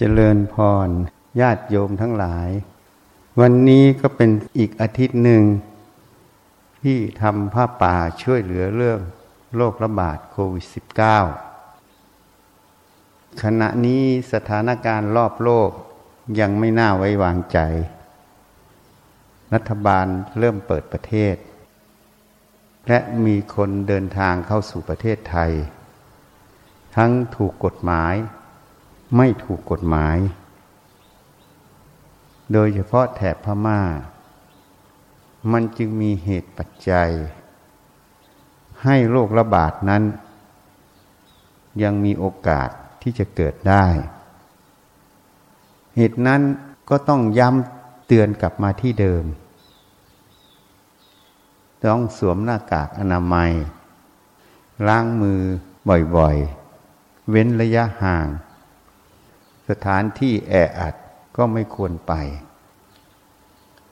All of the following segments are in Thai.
เจริญพร ญาติโยมทั้งหลาย วันนี้ก็เป็นอีกอาทิตย์หนึ่ง ที่ทำผ้าป่าช่วยเหลือเรื่องโรคระบาดโควิด -19 ขณะนี้สถานการณ์รอบโลกยังไม่น่าไว้วางใจ รัฐบาลเริ่มเปิดประเทศ และมีคนเดินทางเข้าสู่ประเทศไทย ทั้งถูกกฎหมาย ไม่ถูกกฎหมาย โดยเฉพาะแถบพมา่า มันจึงมีเหตุปัจจัย ให้โรคระบาดนั้น ยังมีโอกาสที่จะเกิดได้ เหตุนั้นก็ต้องย้ำเตือนกลับมาที่เดิม ต้องสวมหน้ากากอนามัย ล้างมือบ่อยๆ เว้นระยะห่าง สถานที่แออัดก็ไม่ควรไป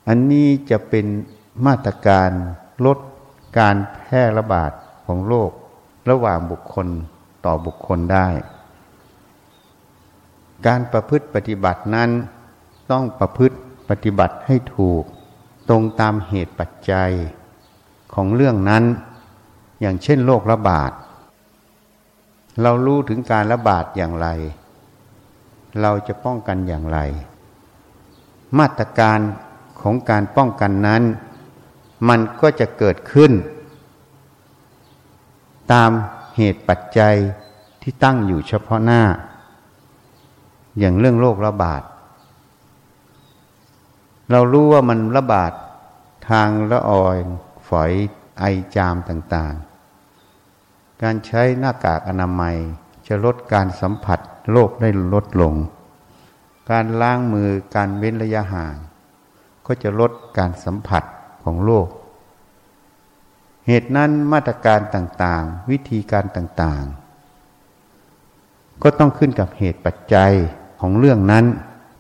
อันนี้จะเป็นมาตรการลดการแพร่ระบาดของโรคระหว่างบุคคลต่อบุคคลได้ การประพฤติปฏิบัตินั้นต้องประพฤติปฏิบัติให้ถูก ตรงตามเหตุปัจจัยของเรื่องนั้น อย่างเช่นโรคระบาด เรารู้ถึงการระบาดอย่างไร เราจะป้องกันอย่างไร มาตรการของการป้องกันนั้น มันก็จะเกิดขึ้น ตามเหตุปัจจัยที่ตั้งอยู่เฉพาะหน้า อย่างเรื่องโรคระบาด เรารู้ว่ามันระบาดทางละออยฝอยไอจามต่างๆ การใช้หน้ากากอนามัยจะลดการสัมผัส โรคได้ลดลง การล้างมือการเว้นระยะห่าง ก็จะลดการสัมผัสของโรคเหตุนั้นมาตรการต่างๆ วิธีการต่างๆ ก็ต้องขึ้นกับเหตุปัจจัยของเรื่องนั้น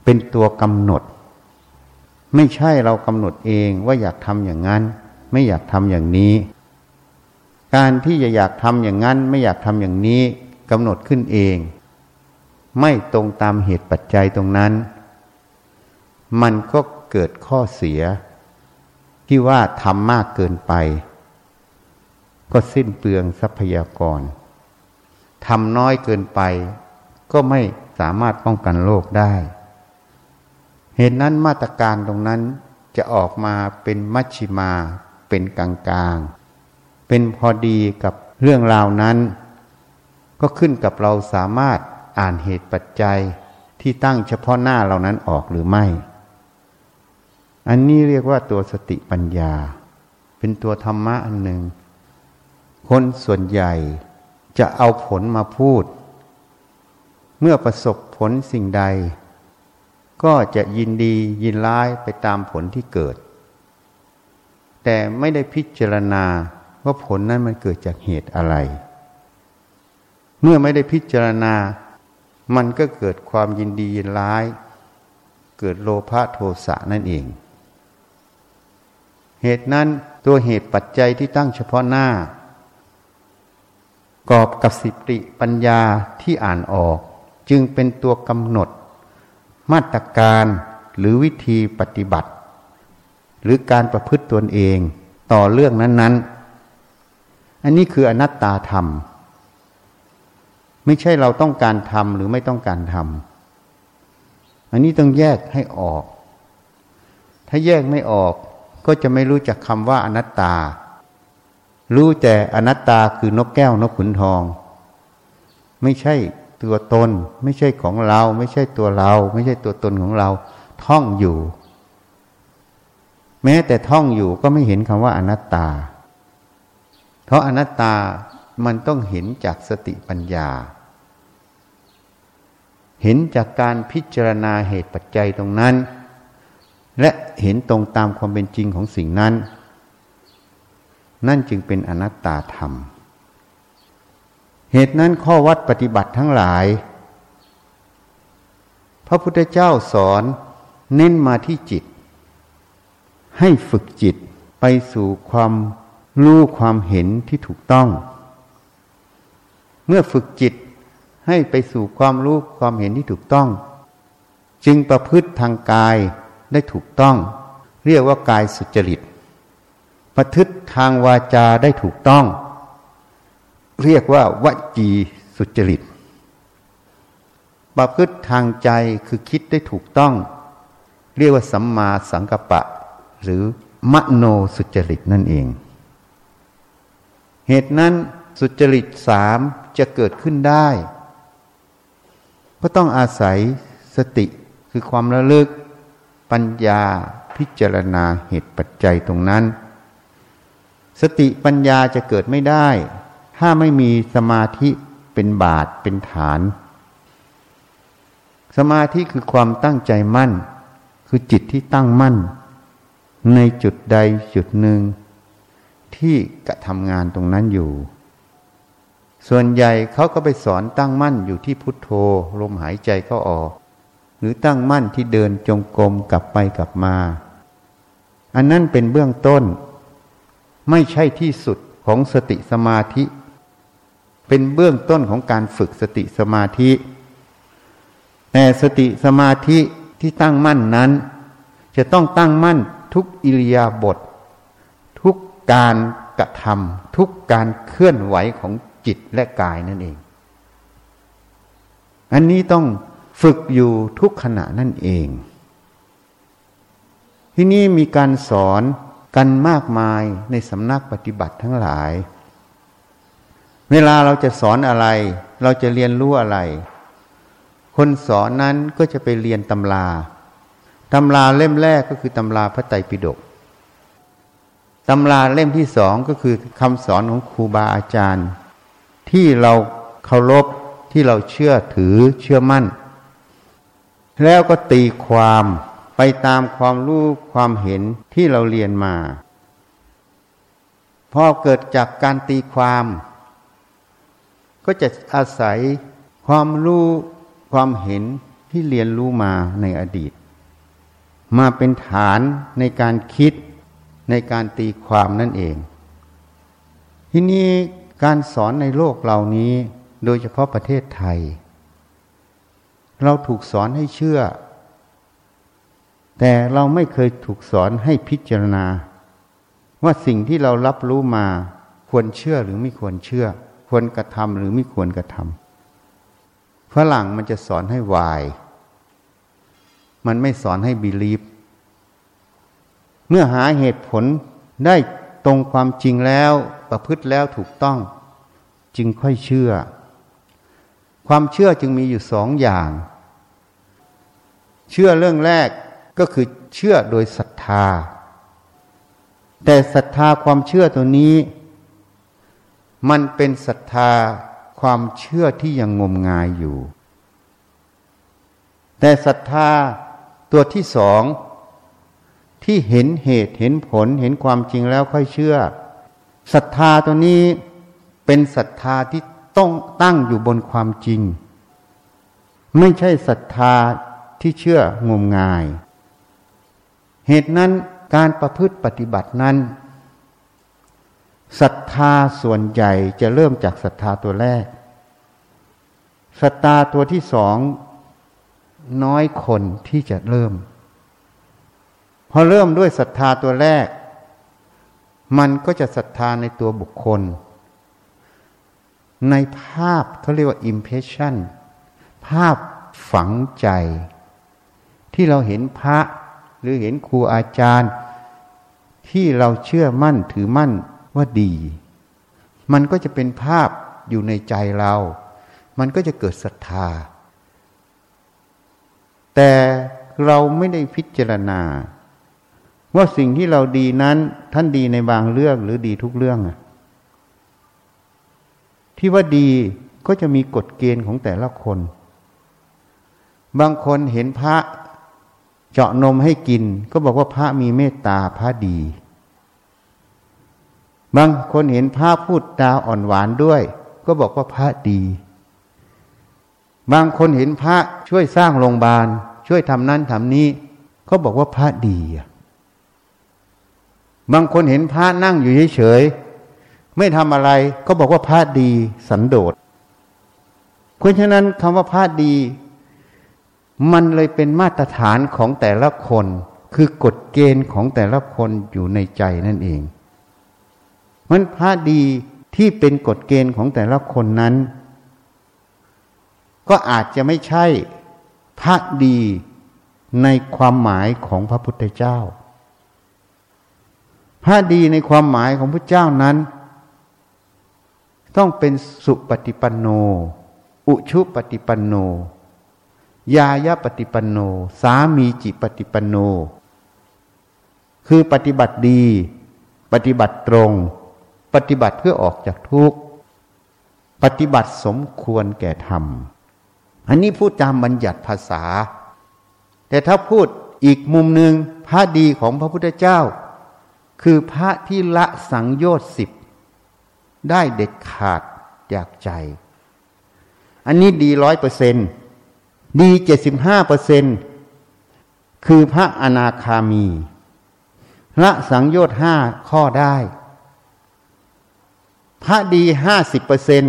เป็นตัวกำหนด ไม่ใช่เรากำหนดเองว่าอยากทำอย่างนั้น ไม่อยากทำอย่างนี้ การที่จะอยากทำอย่างนั้น ไม่อยากทำอย่างนี้กำหนดขึ้นเอง ไม่ตรงตามเหตุปัจจัยตรงนั้น มันก็เกิดข้อเสีย ที่ว่าทำมากเกินไป ก็สิ้นเปลืองทรัพยากรทำน้อยเกินไป ก็ไม่สามารถป้องกันโรคได้ เหตุนั้นมาตรการตรงนั้นจะออกมาเป็นมัชชิมา เป็นกลางกลางเป็นพอดีกับเรื่องราวนั้น ก็ขึ้นกับเราสามารถ อ่านเหตุปัจจัยที่ตั้งเฉพาะหน้าเหล่านั้นออกหรือไม่ อันนี้เรียกว่าตัวสติปัญญา เป็นตัวธรรมะอันหนึ่ง คนส่วนใหญ่จะเอาผลมาพูด เมื่อประสบผลสิ่งใด ก็จะยินดียินร้ายไปตามผลที่เกิด แต่ไม่ได้พิจารณาว่าผลนั้นมันเกิดจากเหตุอะไร เมื่อไม่ได้พิจารณา มันก็เกิดความยินดียินร้าย เกิดโลภะโทสะนั่นเอง เหตุนั้นตัวเหตุปัจจัยที่ตั้งเฉพาะหน้า กอบกับสิติปัญญาที่อ่านออก จึงเป็นตัวกำหนด มาตรการหรือวิธีปฏิบัติ หรือการประพฤติตนเองต่อเรื่องนั้น ๆ อันนี้คืออนัตตาธรรม ไม่ใช่เราต้องการทำหรือไม่ต้องการทำอันนี้ต้องแยกให้ออก ถ้าแยกไม่ออกก็จะไม่รู้จักคำว่าอนัตตา รู้แต่อนัตตาคือนกแก้วนกขุนทอง ไม่ใช่ตัวตน ไม่ใช่ของเรา ไม่ใช่ตัวเรา ไม่ใช่ตัวตนของเรา ท่องอยู่ แม้แต่ท่องอยู่ก็ไม่เห็นคำว่าอนัตตา เพราะอนัตตา มันต้องเห็นจากสติปัญญา เห็นจากการพิจารณาเหตุปัจจัยตรงนั้น และเห็นตรงตามความเป็นจริงของสิ่งนั้น นั่นจึงเป็นอนัตตาธรรม เหตุนั้นข้อวัดปฏิบัติทั้งหลาย พระพุทธเจ้าสอนเน้นมาที่จิต ให้ฝึกจิตไปสู่ความรู้ความเห็นที่ถูกต้อง เมื่อฝึกจิตให้ไปสู่ความรู้ความเห็นที่ถูกต้อง จึงประพฤติทางกายได้ถูกต้อง เรียกว่ากายสุจริตประพฤติทางวาจาได้ถูกต้อง เรียกว่าวจีสุจริตประพฤติทางใจคือคิดได้ถูกต้อง เรียกว่าสัมมาสังกัปปะ หรือมโนสุจริตนั่นเอง เหตุนั้นสุจริตสาม จะเกิดขึ้นได้ ก็ต้องอาศัยสติคือความระลึก ปัญญาพิจารณาเหตุปัจจัยตรงนั้น สติปัญญาจะเกิดไม่ได้ ถ้าไม่มีสมาธิเป็นบาทเป็นฐาน สมาธิคือความตั้งใจมั่น คือจิตที่ตั้งมั่น ในจุดใดจุดหนึ่งที่กระทำงานตรงนั้นอยู่ ส่วนใหญ่เขาก็ไปสอนตั้งมั่นอยู่ที่พุทโธลมหายใจเข้าออก หรือตั้งมั่นที่เดินจงกรมกลับไปกลับมา อันนั้นเป็นเบื้องต้น ไม่ใช่ที่สุดของสติสมาธิ เป็นเบื้องต้นของการฝึกสติสมาธิ แต่สติสมาธิที่ตั้งมั่นนั้น จะต้องตั้งมั่นทุกอิริยาบถททุกการกระทำทุกการเคลื่อนไหวของ จิตและกายนั่นเอง อันนี้ต้องฝึกอยู่ทุกขณะนั่นเอง ที่นี่มีการสอนกันมากมายในสำนักปฏิบัติทั้งหลาย เวลาเราจะสอนอะไร เราจะเรียนรู้อะไร คนสอนนั้นก็จะไปเรียนตำราตำราเล่มแรกก็คือตำราพระไตรปิฎกตำราเล่มที่สองก็คือคำสอนของครูบาอาจารย์ ที่เราเคารพที่เราเชื่อถือเชื่อมั่น แล้วก็ตีความไปตามความรู้ความเห็นที่เราเรียนมาพอเกิดจากการตีความ ก็จะอาศัยความรู้ความเห็นที่เรียนรู้มาในอดีต มาเป็นฐานในการคิดในการตีความนั่นเอง ที่นี้ การสอนในโลกเหล่านี้โดยเฉพาะประเทศไทย เราถูกสอนให้เชื่อ แต่เราไม่เคยถูกสอนให้พิจารณา ว่าสิ่งที่เรารับรู้มาควรเชื่อหรือไม่ควรเชื่อ ควรกระทำหรือไม่ควรกระทำฝรั่งมันจะสอนให้วาย มันไม่สอนให้บีลีฟเมื่อหาเหตุผลได้ ตรงความจริงแล้วประพฤติแล้วถูกต้อง จึงค่อยเชื่อ ความเชื่อจึงมีอยู่สองอย่าง เชื่อเรื่องแรกก็คือเชื่อโดยศรัทธา แต่ศรัทธาความเชื่อตัวนี้ มันเป็นศรัทธาความเชื่อที่ยังงมงายอยู่ แต่ศรัทธาตัวที่สอง ที่เห็นเหตุเห็นผลเห็นความจริงแล้วค่อยเชื่อศรัทธาตัวนี้เป็นศรัทธาที่ต้องตั้งอยู่บนความจริง ไม่ใช่ศรัทธาที่เชื่องมงาย เหตุนั้นการประพฤติปฏิบัตินั้นศรัทธาส่วนใหญ่จะเริ่มจากศรัทธาตัวแรกศรัทธาตัวที่สองน้อยคนที่จะเริ่ม พอเริ่มด้วยศรัทธาตัวแรก มันก็จะศรัทธาในตัวบุคคล ในภาพเขาเรียกว่า impression ภาพฝังใจ ที่เราเห็นพระหรือเห็นครูอาจารย์ ที่เราเชื่อมั่นถือมั่นว่าดี มันก็จะเป็นภาพอยู่ในใจเรา มันก็จะเกิดศรัทธา แต่เราไม่ได้พิจารณา ว่าสิ่งที่เราดีนั้นท่านดีในบางเรื่องหรือดีทุกเรื่องอะที่ว่าดีก็จะมีกฎเกณฑ์ของแต่ละคน บางคนเห็นพระเจาะนมให้กิน ก็บอกว่าพระมีเมตตาพระดี บางคนเห็นพระพูดตาอ่อนหวานด้วย ก็บอกว่าพระดี บางคนเห็นพระช่วยสร้างโรงพยาบาลช่วยทำนั้นทำนี้ เขาบอกว่าพระดีอะ บางคนเห็นพระนั่งอยู่เฉยๆไม่ทำอะไรก็บอกว่าพระดีสันโดษเพราะฉะนั้นคำว่าพระดี มันเลยเป็นมาตรฐานของแต่ละคน คือกฎเกณฑ์ของแต่ละคนอยู่ในใจนั่นเอง มันพระดีที่เป็นกฎเกณฑ์ของแต่ละคนนั้น ก็อาจจะไม่ใช่พระดีในความหมายของพระพุทธเจ้า พระดีในความหมายของพระเจ้านั้น ต้องเป็นสุปฏิปันโน อุชุปฏิปันโน ยายาปฏิปันโน สามีจิปฏิปันโน คือปฏิบัติดี ปฏิบัติตรง ปฏิบัติเพื่อออกจากทุกข์ ปฏิบัติสมควรแก่ธรรม อันนี้พูดตามบัญญัติภาษา แต่ถ้าพูดอีกมุมหนึ่งพระดีของพระพุทธเจ้า คือพระที่ละสังโยชน์สิบได้เด็ดขาดจากใจ อันนี้ดีร้อยเปอร์เซนดีเจ็ดสิบห้าเปอร์เซนคือพระอนาคามีละสังโยชน์ห้าข้อได้ พระดีห้าสิบเปอร์เซน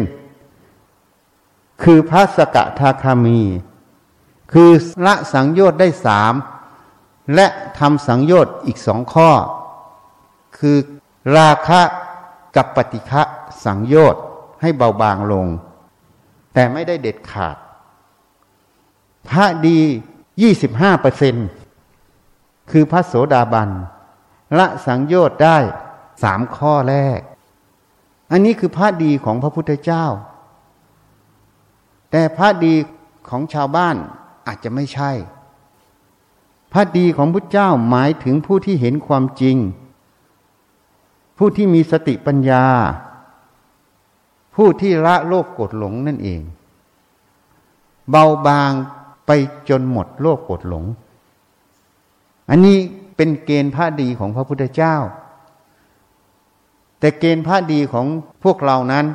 คือพระสกทาคามี คือละสังโยชน์ได้สามและทำสังโยชน์อีกสองข้อ คือราคะกับปฏิฆะสังโยชน์ให้เบาบางลง แต่ไม่ได้เด็ดขาด พระดียี่สิบห้าเปอร์เซนคือพระโสดาบันละสังโยชน์ได้สามข้อแรก อันนี้คือพระดีของพระพุทธเจ้า แต่พระดีของชาวบ้านอาจจะไม่ใช่ พระดีของพุทธเจ้าหมายถึงผู้ที่เห็นความจริง ผู้ที่มีสติปัญญา ผู้ที่ละโลกกดหลงนั่นเอง เบาบางไปจนหมดโลกกดหลง อันนี้เป็นเกณฑ์พระดีของพระพุทธเจ้า แต่เกณฑ์พระดีของพวกเรานั้น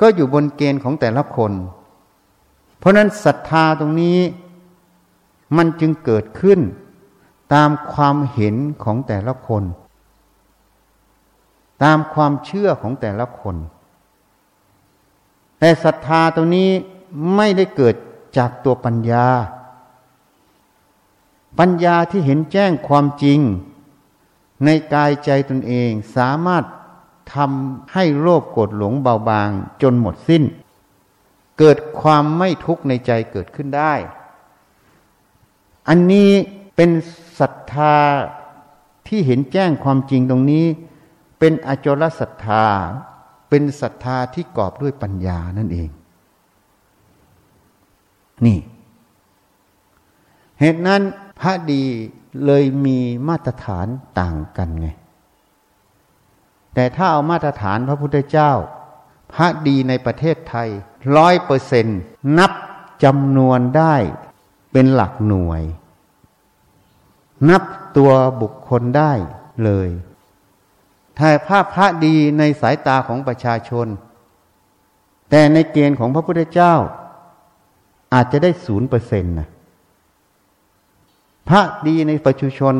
ก็อยู่บนเกณฑ์ของแต่ละคน เพราะนั้นศรัทธาตรงนี้มันจึงเกิดขึ้นตามความเห็นของแต่ละคน ตามความเชื่อของแต่ละคน แต่ศรัทธาตรงนี้ไม่ได้เกิดจากตัวปัญญา ปัญญาที่เห็นแจ้งความจริง ในกายใจตนเองสามารถทำให้โลภโกรธหลงเบาบางจนหมดสิ้น เกิดความไม่ทุกข์ในใจเกิดขึ้นได้ อันนี้เป็นศรัทธาที่เห็นแจ้งความจริงตรงนี้ เป็นอจลศรัทธา เป็นศรัทธาที่กอบด้วยปัญญานั่นเอง นี่ เหตุนั้นพระดีเลยมีมาตรฐานต่างกันไง แต่ถ้าเอามาตรฐานพระพุทธเจ้า พระดีในประเทศไทยร้อยเปอร์เซนนับจำนวนได้เป็นหลักหน่วย นับตัวบุคคลได้เลย ถ่ายภาพพระดีในสายตาของประชาชน แต่ในเกณฑ์ของพระพุทธเจ้า อาจจะได้ศูนย์เปอร์เซ็นต์นะพระดีในประชาชน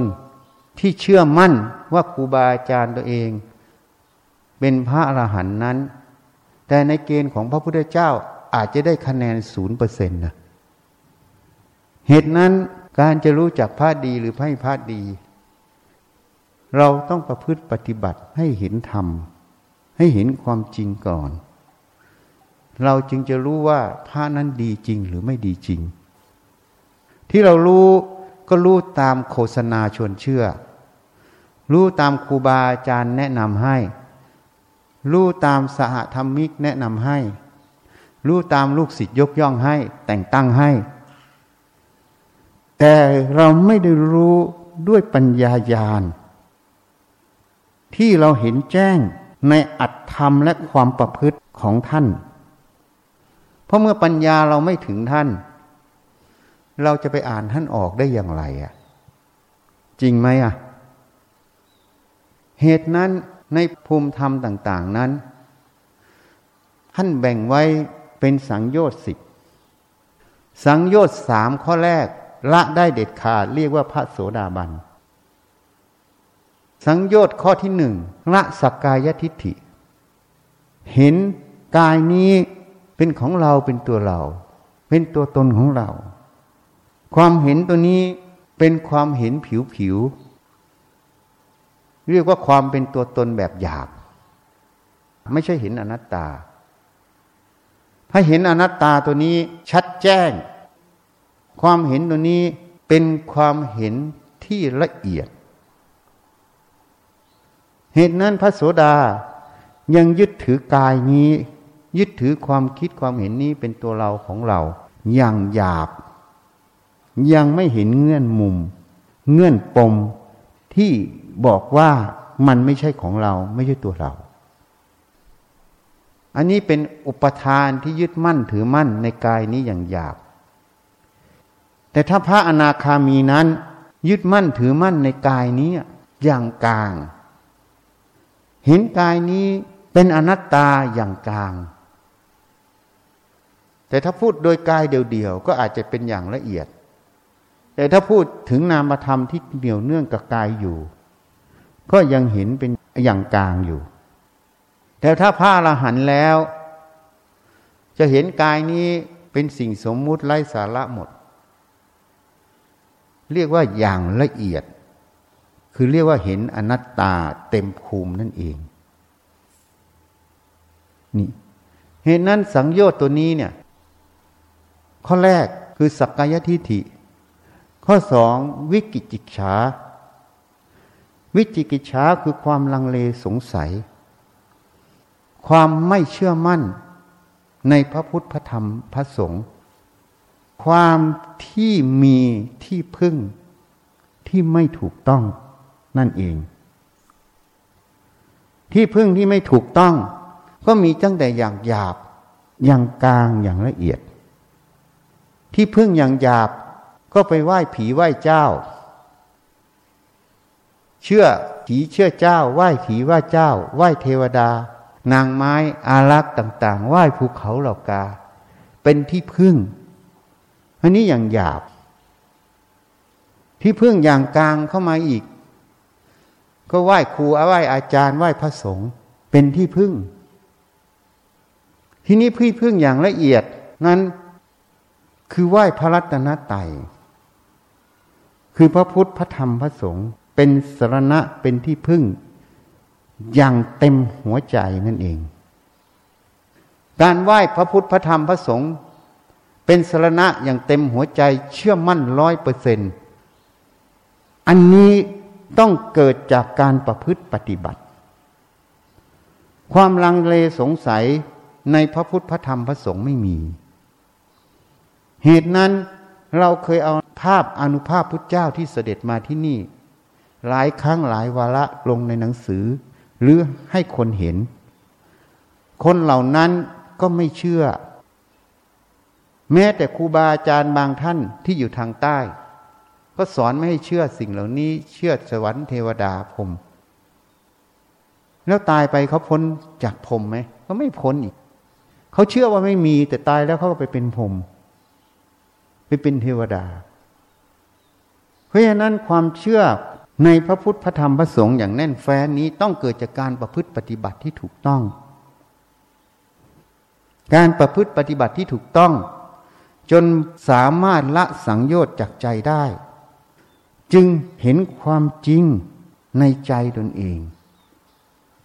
ที่เชื่อมั่นว่าครูบาอาจารย์ตัวเอง เป็นพระอรหันต์นั้น แต่ในเกณฑ์ของพระพุทธเจ้าอาจจะได้คะแนนศูนย์เปอร์เซ็นต์นะเหตุนั้นการจะรู้จักพระดีหรือไม่พระดี เราต้องประพฤติปฏิบัติให้เห็นธรรม ให้เห็นความจริงก่อน เราจึงจะรู้ว่าพระนั้นดีจริงหรือไม่ดีจริง ที่เรารู้ก็รู้ตามโฆษณาชวนเชื่อ รู้ตามครูบาอาจารย์แนะนำให้ รู้ตามสหธรรมิกแนะนำให้ รู้ตามลูกศิษย์ยกย่องให้ แต่งตั้งให้ แต่เราไม่ได้รู้ด้วยปัญญาญาณ ที่เราเห็นแจ้งในอัตธรรมและความประพฤติของท่าน เพราะเมื่อปัญญาเราไม่ถึงท่าน เราจะไปอ่านท่านออกได้อย่างไรอะ จริงไหมอะ เหตุนั้นในภูมิธรรมต่าง ๆนั้น ท่านแบ่งไว้เป็นสังโยชน์สิบสังโยชน์สามข้อแรกละได้เด็ดขาดเรียกว่าพระโสดาบัน สังโยชน์ข้อที่หนึ่งละสักกายทิฏฐิ เห็นกายนี้เป็นของเราเป็นตัวเรา เป็นตัวตนของเรา ความเห็นตัวนี้เป็นความเห็นผิวผิว เรียกว่าความเป็นตัวตนแบบหยาบ ไม่ใช่เห็นอนัตตา ถ้าเห็นอนัตตาตัวนี้ชัดแจ้ง ความเห็นตัวนี้เป็นความเห็นที่ละเอียด เหตุนั้นพระโสดายังยึดถือกายนี้ ยึดถือความคิดความเห็นนี้เป็นตัวเราของเรา อย่างหยาบ ยังไม่เห็นเงื่อนมุม เงื่อนปมที่บอกว่ามันไม่ใช่ของเราไม่ใช่ตัวเรา อันนี้เป็นอุปทานที่ยึดมั่นถือมั่นในกายนี้อย่างหยาบ แต่ถ้าพระอนาคามีนั้น ยึดมั่นถือมั่นในกายนี้อย่างกลาง ห็นกายนี้เป็นอนัตตาอย่างกลาง แต่ถ้าพูดโดยกายเดียวๆ ก็อาจจะเป็นอย่างละเอียด แต่ถ้าพูดถึงนามธรรมที่เหนี่ยวเนื่องกับกายอยู่ ก็ยังเห็นเป็นอย่างกลางอยู่ แต่ถ้าพระอรหันต์แล้ว จะเห็นกายนี้เป็นสิ่งสมมุติไร้สาระหมด เรียกว่าอย่างละเอียด คือเรียกว่าเห็นอนัตตาเต็มภูมินั่นเอง นี่เหตุนั้นสังโยชน์ตัวนี้เนี่ย ข้อแรกคือสักกายทิฏฐิ ข้อสองวิกิจิจฉา วิจิกิจฉาคือความลังเลสงสัย ความไม่เชื่อมั่นในพระพุทธพระธรรมพระสงฆ์ความที่มีที่พึ่งที่ไม่ถูกต้อง นั่นเอง ที่พึ่งที่ไม่ถูกต้อง ก็มีตั้งแต่อย่างหยาบอย่างกลางอย่างละเอียด ที่พึ่งอย่างหยาบก็ไปไหว้ผีไหว้เจ้า เชื่อผีเชื่อเจ้า ไหว้ผีไหว้เจ้า ไหว้เทวดา นางไม้อารักษ์ต่าง ๆ ไหว้ภูเขาเหล่ากา เป็นที่พึ่งอันนี้อย่างหยาบ ที่พึ่งอย่างกลางเข้ามาอีก ก็ไหว้ครูไหว้อาจารย์ไหว้พระสงฆ์เป็นที่พึ่ง ทีนี้พี่พึ่งอย่างละเอียดนั้นคือไหว้พระรัตนตรัยคือพระพุทธพระธรรมพระสงฆ์เป็นสรณะเป็นที่พึ่ง อย่างเต็มหัวใจนั่นเอง การไหว้พระพุทธพระธรรมพระสงฆ์เป็นสรณะอย่างเต็มหัวใจเชื่อมั่นร้อยเปอร์เซนอันนี้ ต้องเกิดจากการประพฤติปฏิบัติ ความลังเลสงสัยในพระพุทธพระธรรมพระสงฆ์ไม่มี เหตุนั้นเราเคยเอาภาพอนุภาพพุทธเจ้าที่เสด็จมาที่นี่ หลายครั้งหลายวาระลงในหนังสือ หรือให้คนเห็น คนเหล่านั้นก็ไม่เชื่อ แม้แต่ครูบาอาจารย์บางท่านที่อยู่ทางใต้ ก็สอนไม่ให้เชื่อสิ่งเหล่านี้ เชื่อสวรรค์เทวดาพรมแล้วตายไปเขาพ้นจากพรมไหมก็ไม่พ้นอีก เขาเชื่อว่าไม่มี แต่ตายแล้วเขาก็ไปเป็นพรมไปเป็นเทวดา เพราะฉะนั้นความเชื่อในพระพุทธพระธรรมพระสงฆ์อย่างแน่นแฟ้นนี้ต้องเกิดจากการประพฤติปฏิบัติที่ถูกต้อง การประพฤติปฏิบัติที่ถูกต้อง จนสามารถละสังโยชน์จากใจได้ จึงเห็นความจริงในใจตนเอง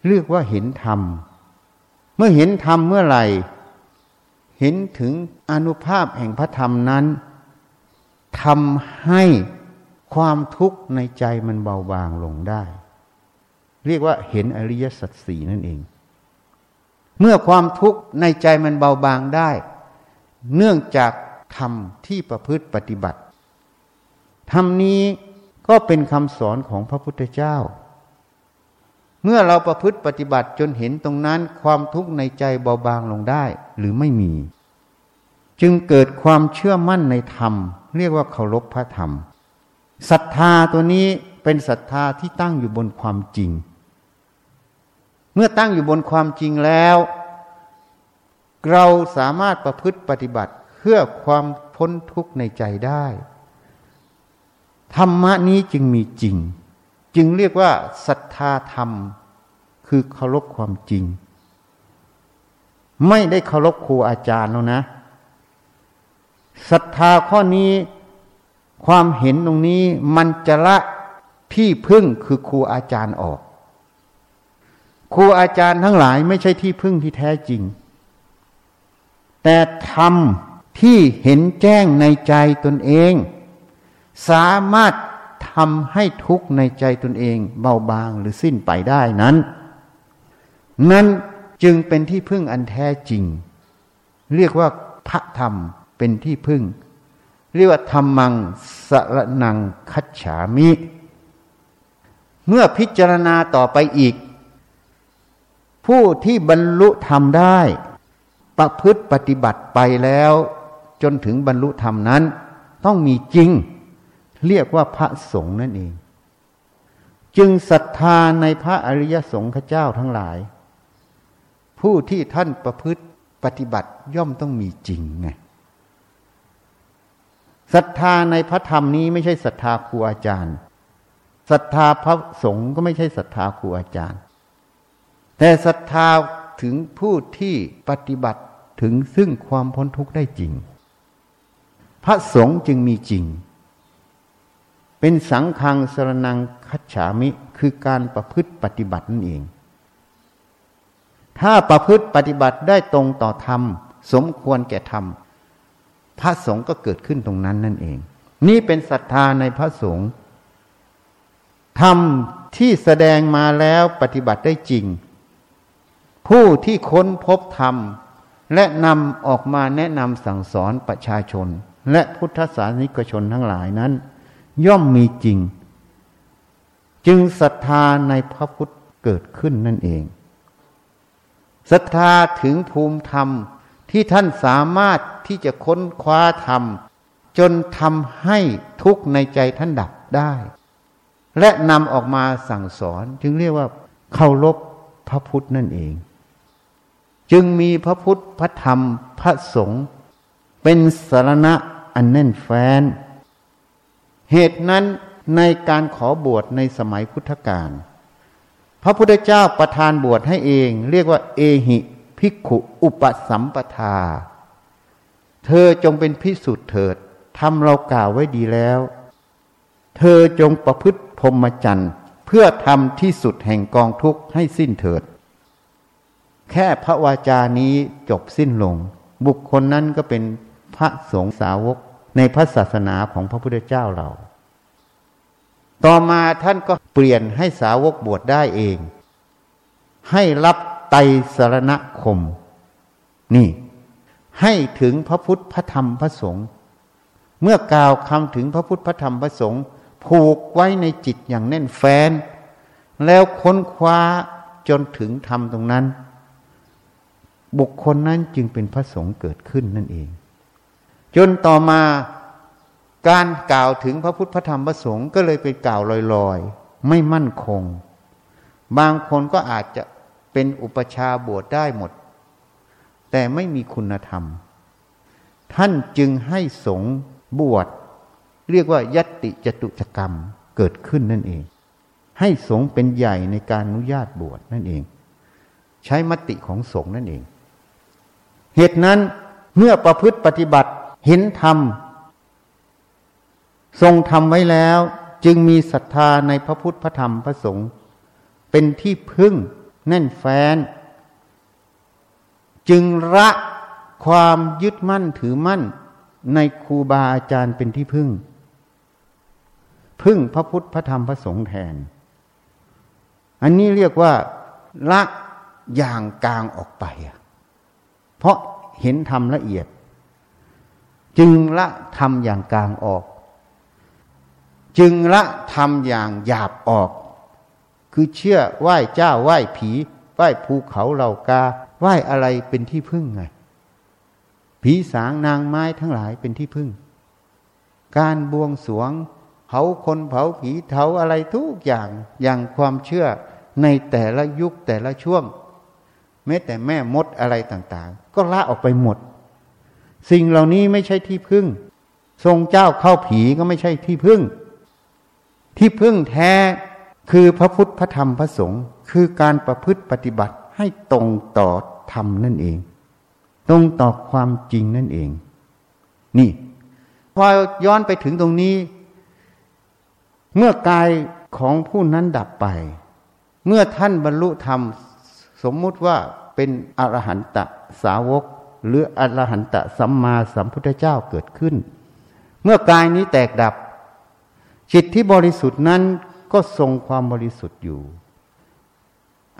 เรียกว่าเห็นธรรม เมื่อเห็นธรรมเมื่อไหร่ เห็นถึงอนุภาพแห่งพระธรรมนั้นทำให้ความทุกข์ในใจมันเบาบางลงได้ เรียกว่าเห็นอริยสัจสี่นั่นเอง เมื่อความทุกข์ในใจมันเบาบางได้ เนื่องจากธรรมที่ประพฤติปฏิบัติธรรมนี้ ก็เป็นคำสอนของพระพุทธเจ้า เมื่อเราประพฤติปฏิบัติจนเห็นตรงนั้นความทุกข์ในใจเบาบางลงได้หรือไม่มี จึงเกิดความเชื่อมั่นในธรรม เรียกว่าเคารพพระธรรมศรัทธาตัวนี้เป็นศรัทธาที่ตั้งอยู่บนความจริง เมื่อตั้งอยู่บนความจริงแล้ว เราสามารถประพฤติปฏิบัติเพื่อความพ้นทุกข์ในใจได้ ธรรมะนี้จึงมีจริง จึงเรียกว่าศรัทธาธรรม คือเคารพความจริง ไม่ได้เคารพครูอาจารย์แล้วนะศรัทธาข้อนี้ความเห็นตรงนี้มันจะละที่พึ่งคือครูอาจารย์ออก ครูอาจารย์ทั้งหลายไม่ใช่ที่พึ่งที่แท้จริง แต่ธรรมที่เห็นแจ้งในใจตนเอง สามารถทำให้ทุกข์ในใจตนเองเบาบางหรือสิ้นไปได้นั้น นั้นจึงเป็นที่พึ่งอันแท้จริง เรียกว่าพระธรรมเป็นที่พึ่ง เรียกว่าธรรมังสระนังคัจฉามิ เมื่อพิจารณาต่อไปอีก ผู้ที่บรรลุธรรมได้ ประพฤติปฏิบัติไปแล้ว จนถึงบรรลุธรรมนั้น ต้องมีจริง เรียกว่าพระสงฆ์นั่นเอง จึงศรัทธาในพระอริยสงฆ์เจ้าทั้งหลาย ผู้ที่ท่านประพฤติปฏิบัติย่อมต้องมีจริงไงศรัทธาในพระธรรมนี้ไม่ใช่ศรัทธาครูอาจารย์ศรัทธาพระสงฆ์ก็ไม่ใช่ศรัทธาครูอาจารย์ แต่ศรัทธาถึงผู้ที่ปฏิบัติถึงซึ่งความพ้นทุกข์ได้จริง พระสงฆ์จึงมีจริง เป็นสังฆังสรนังคัจฉามิคือการประพฤติปฏิบัตินั่นเอง ถ้าประพฤติปฏิบัติได้ตรงต่อธรรม สมควรแก่ธรรม พระสงฆ์ก็เกิดขึ้นตรงนั้นนั่นเอง นี่เป็นศรัทธาในพระสงฆ์ธรรมที่แสดงมาแล้วปฏิบัติได้จริง ผู้ที่ค้นพบธรรม และนำออกมาแนะนำสั่งสอนประชาชน และพุทธศาสนิกชนทั้งหลายนั้น ย่อมมีจริง จึงศรัทธาในพระพุทธเกิดขึ้นนั่นเองศรัทธาถึงภูมิธรรมที่ท่านสามารถที่จะค้นคว้าธรรม จนทำให้ทุกข์ในใจท่านดับได้ และนำออกมาสั่งสอนจึงเรียกว่าเคารพพระพุทธนั่นเอง จึงมีพระพุทธพระธรรมพระสงฆ์เป็นสารณะอันแน่นแฟ้น เหตุนั้นในการขอบวชในสมัยพุทธกาลพระพุทธเจ้าประทานบวชให้เอง เรียกว่า เอหิภิกขุอุปสัมปทา เธอจงเป็นพิสุทธิ์เถิดทำเรากล่าวไว้ดีแล้ว เธอจงประพฤติพรหมจรรย์เพื่อทำที่สุดแห่งกองทุกข์ให้สิ้นเถิด แค่พระวาจานี้จบสิ้นลง บุคคลนั้นก็เป็นพระสงฆ์สาวก ในพระศาสนาของพระพุทธเจ้าเรา ต่อมาท่านก็เปลี่ยนให้สาวกบวชได้เอง ให้รับไตสรณคม นี่ ให้ถึงพระพุทธพระธรรมพระสงฆ์เมื่อกล่าวคำถึงพระพุทธพระธรรมพระสงฆ์ผูกไว้ในจิตอย่างแน่นแฟ้นแล้วค้นคว้าจนถึงธรรมตรงนั้น บุคคลนั้นจึงเป็นพระสงฆ์เกิดขึ้นนั่นเอง จนต่อมาการกล่าวถึงพระพุทธพระธรรมพระสงฆ์ก็เลยเป็นกล่าวลอยๆ ไม่มั่นคง บางคนก็อาจจะเป็นอุปชาบวชได้หมด แต่ไม่มีคุณธรรม ท่านจึงให้สงฆ์บวช เรียกว่ายติจตุจกรรมเกิดขึ้นนั่นเอง ให้สงฆ์เป็นใหญ่ในการอนุญาตบวชนั่นเอง ใช้มติของสงฆ์นั่นเอง เหตุนั้นเมื่อประพฤติปฏิบัติ เห็นธรรม ทรงทำไว้แล้ว จึงมีศรัทธาในพระพุทธพระธรรมพระสงฆ์เป็นที่พึ่งแน่นแฟ้น จึงละความยึดมั่นถือมั่นในครูบาอาจารย์เป็นที่พึ่ง พึ่งพระพุทธพระธรรมพระสงฆ์แทน อันนี้เรียกว่าละอย่างกลางออกไป เพราะเห็นธรรมละเอียด จึงละธรรมอย่างกลางออก จึงละธรรมอย่างหยาบออก คือเชื่อไหว้เจ้าไหว้ผี ไหว้ภูเขาเหล่ากา ไหว้อะไรเป็นที่พึ่งไง ผีสางนางไม้ทั้งหลายเป็นที่พึ่ง การบวงสวงเผาคนเผาผีเผาอะไรทุกอย่างอย่างความเชื่อในแต่ละยุคแต่ละช่วงแม้แต่แม่มดอะไรต่างๆ ก็ละออกไปหมด สิ่งเหล่านี้ไม่ใช่ที่พึ่ง ทรงเจ้าเข้าผีก็ไม่ใช่ที่พึ่ง ที่พึ่งแท้คือพระพุทธพระธรรมพระสงฆ์คือการประพฤติปฏิบัติให้ตรงต่อธรรมนั่นเอง ตรงต่อความจริงนั่นเอง นี่พอย้อนไปถึงตรงนี้ เมื่อกายของผู้นั้นดับไป เมื่อท่านบรรลุธรรม สมมุติว่าเป็นอรหันตสาวก หรืออรหันตสัมมาสัมพุทธเจ้าเกิดขึ้น เมื่อกายนี้แตกดับ จิตที่บริสุทธิ์นั้นก็ทรงความบริสุทธิ์อยู่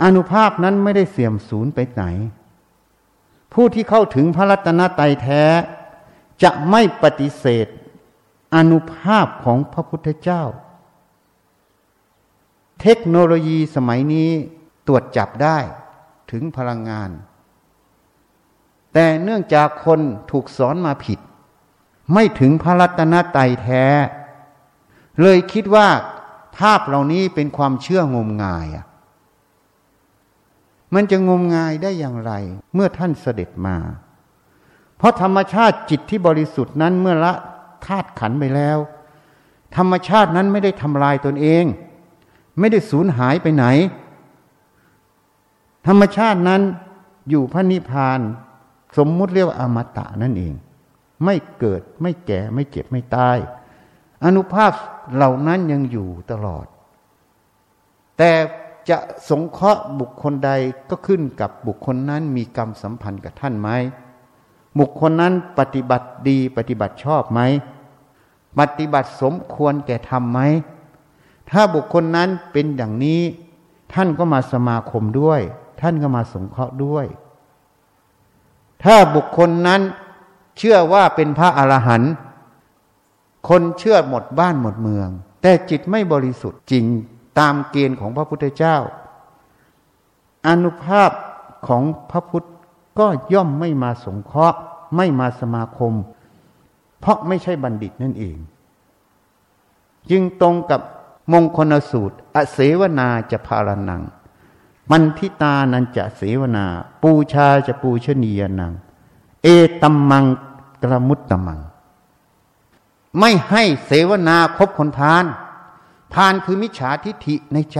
อนุภาพนั้นไม่ได้เสื่อมสูญไปไหน ผู้ที่เข้าถึงพระรัตนตรัยแท้ จะไม่ปฏิเสธ อนุภาพของพระพุทธเจ้า เทคโนโลยีสมัยนี้ตรวจจับได้ถึงพลังงาน แต่เนื่องจากคนถูกสอนมาผิด ไม่ถึงพระรัตนตรัยแท้ เลยคิดว่าภาพเหล่านี้เป็นความเชื่องมงายอะมันจะงมงายได้อย่างไร เมื่อท่านเสด็จมา เพราะธรรมชาติจิตที่บริสุทธิ์นั้นเมื่อละธาตุขันไปแล้ว ธรรมชาตินั้นไม่ได้ทำลายตนเอง ไม่ได้สูญหายไปไหน ธรรมชาตินั้นอยู่พระนิพพาน สมมุติเรียกว่าอมตะนั่นเอง ไม่เกิดไม่แก่ไม่เจ็บไม่ตาย อนุภาพเหล่านั้นยังอยู่ตลอด แต่จะสงเคราะห์บุคคลใดก็ขึ้นกับบุคคลนั้นมีกรรมสัมพันธ์กับท่านไหมบุคคลนั้นปฏิบัติดีปฏิบัติชอบไหมปฏิบัติสมควรแก่ธรรมไหมถ้าบุคคลนั้นเป็นอย่างนี้ ท่านก็มาสมาคมด้วย ท่านก็มาสงเคราะห์ด้วย ถ้าบุคคลนั้นเชื่อว่าเป็นพระอรหันต์คนเชื่อหมดบ้านหมดเมือง แต่จิตไม่บริสุทธิ์จริงตามเกณฑ์ของพระพุทธเจ้า อนุภาพของพระพุทธก็ย่อมไม่มาสงเคราะห์ ไม่มาสมาคม เพราะไม่ใช่บัณฑิตนั่นเอง จึงตรงกับมงคลสูตร อเสวนาจะพารนัง มันทิตานันจะเสวนา ปูชาจะปูชนียนัง เอตัมมังกระมุตตมัง ไม่ให้เสวนาคบคนพานพานคือมิจฉาทิฐิในใจ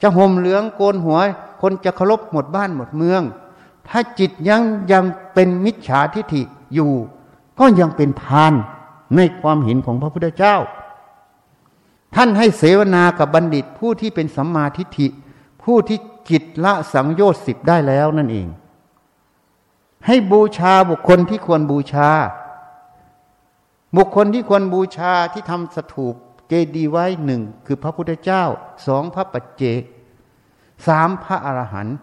จะห่มเหลืองโกนหัว คนจะเคารพหมดบ้านหมดเมือง ถ้าจิตยังยังเป็นมิจฉาทิฐิอยู่ ก็ยังเป็นพานในความเห็นของพระพุทธเจ้า ท่านให้เสวนากับบัณฑิตผู้ที่เป็นสัมมาทิฏฐิ ผู้ที่จิตละสังโยชน์สิบได้แล้วนั่นเอง ให้บูชาบุคคลที่ควรบูชา บุคคลที่ควรบูชาที่ทำสถูปเจดีย์ไว้หนึ่งคือพระพุทธเจ้าสองพระปัจเจกสามพระอรหันต์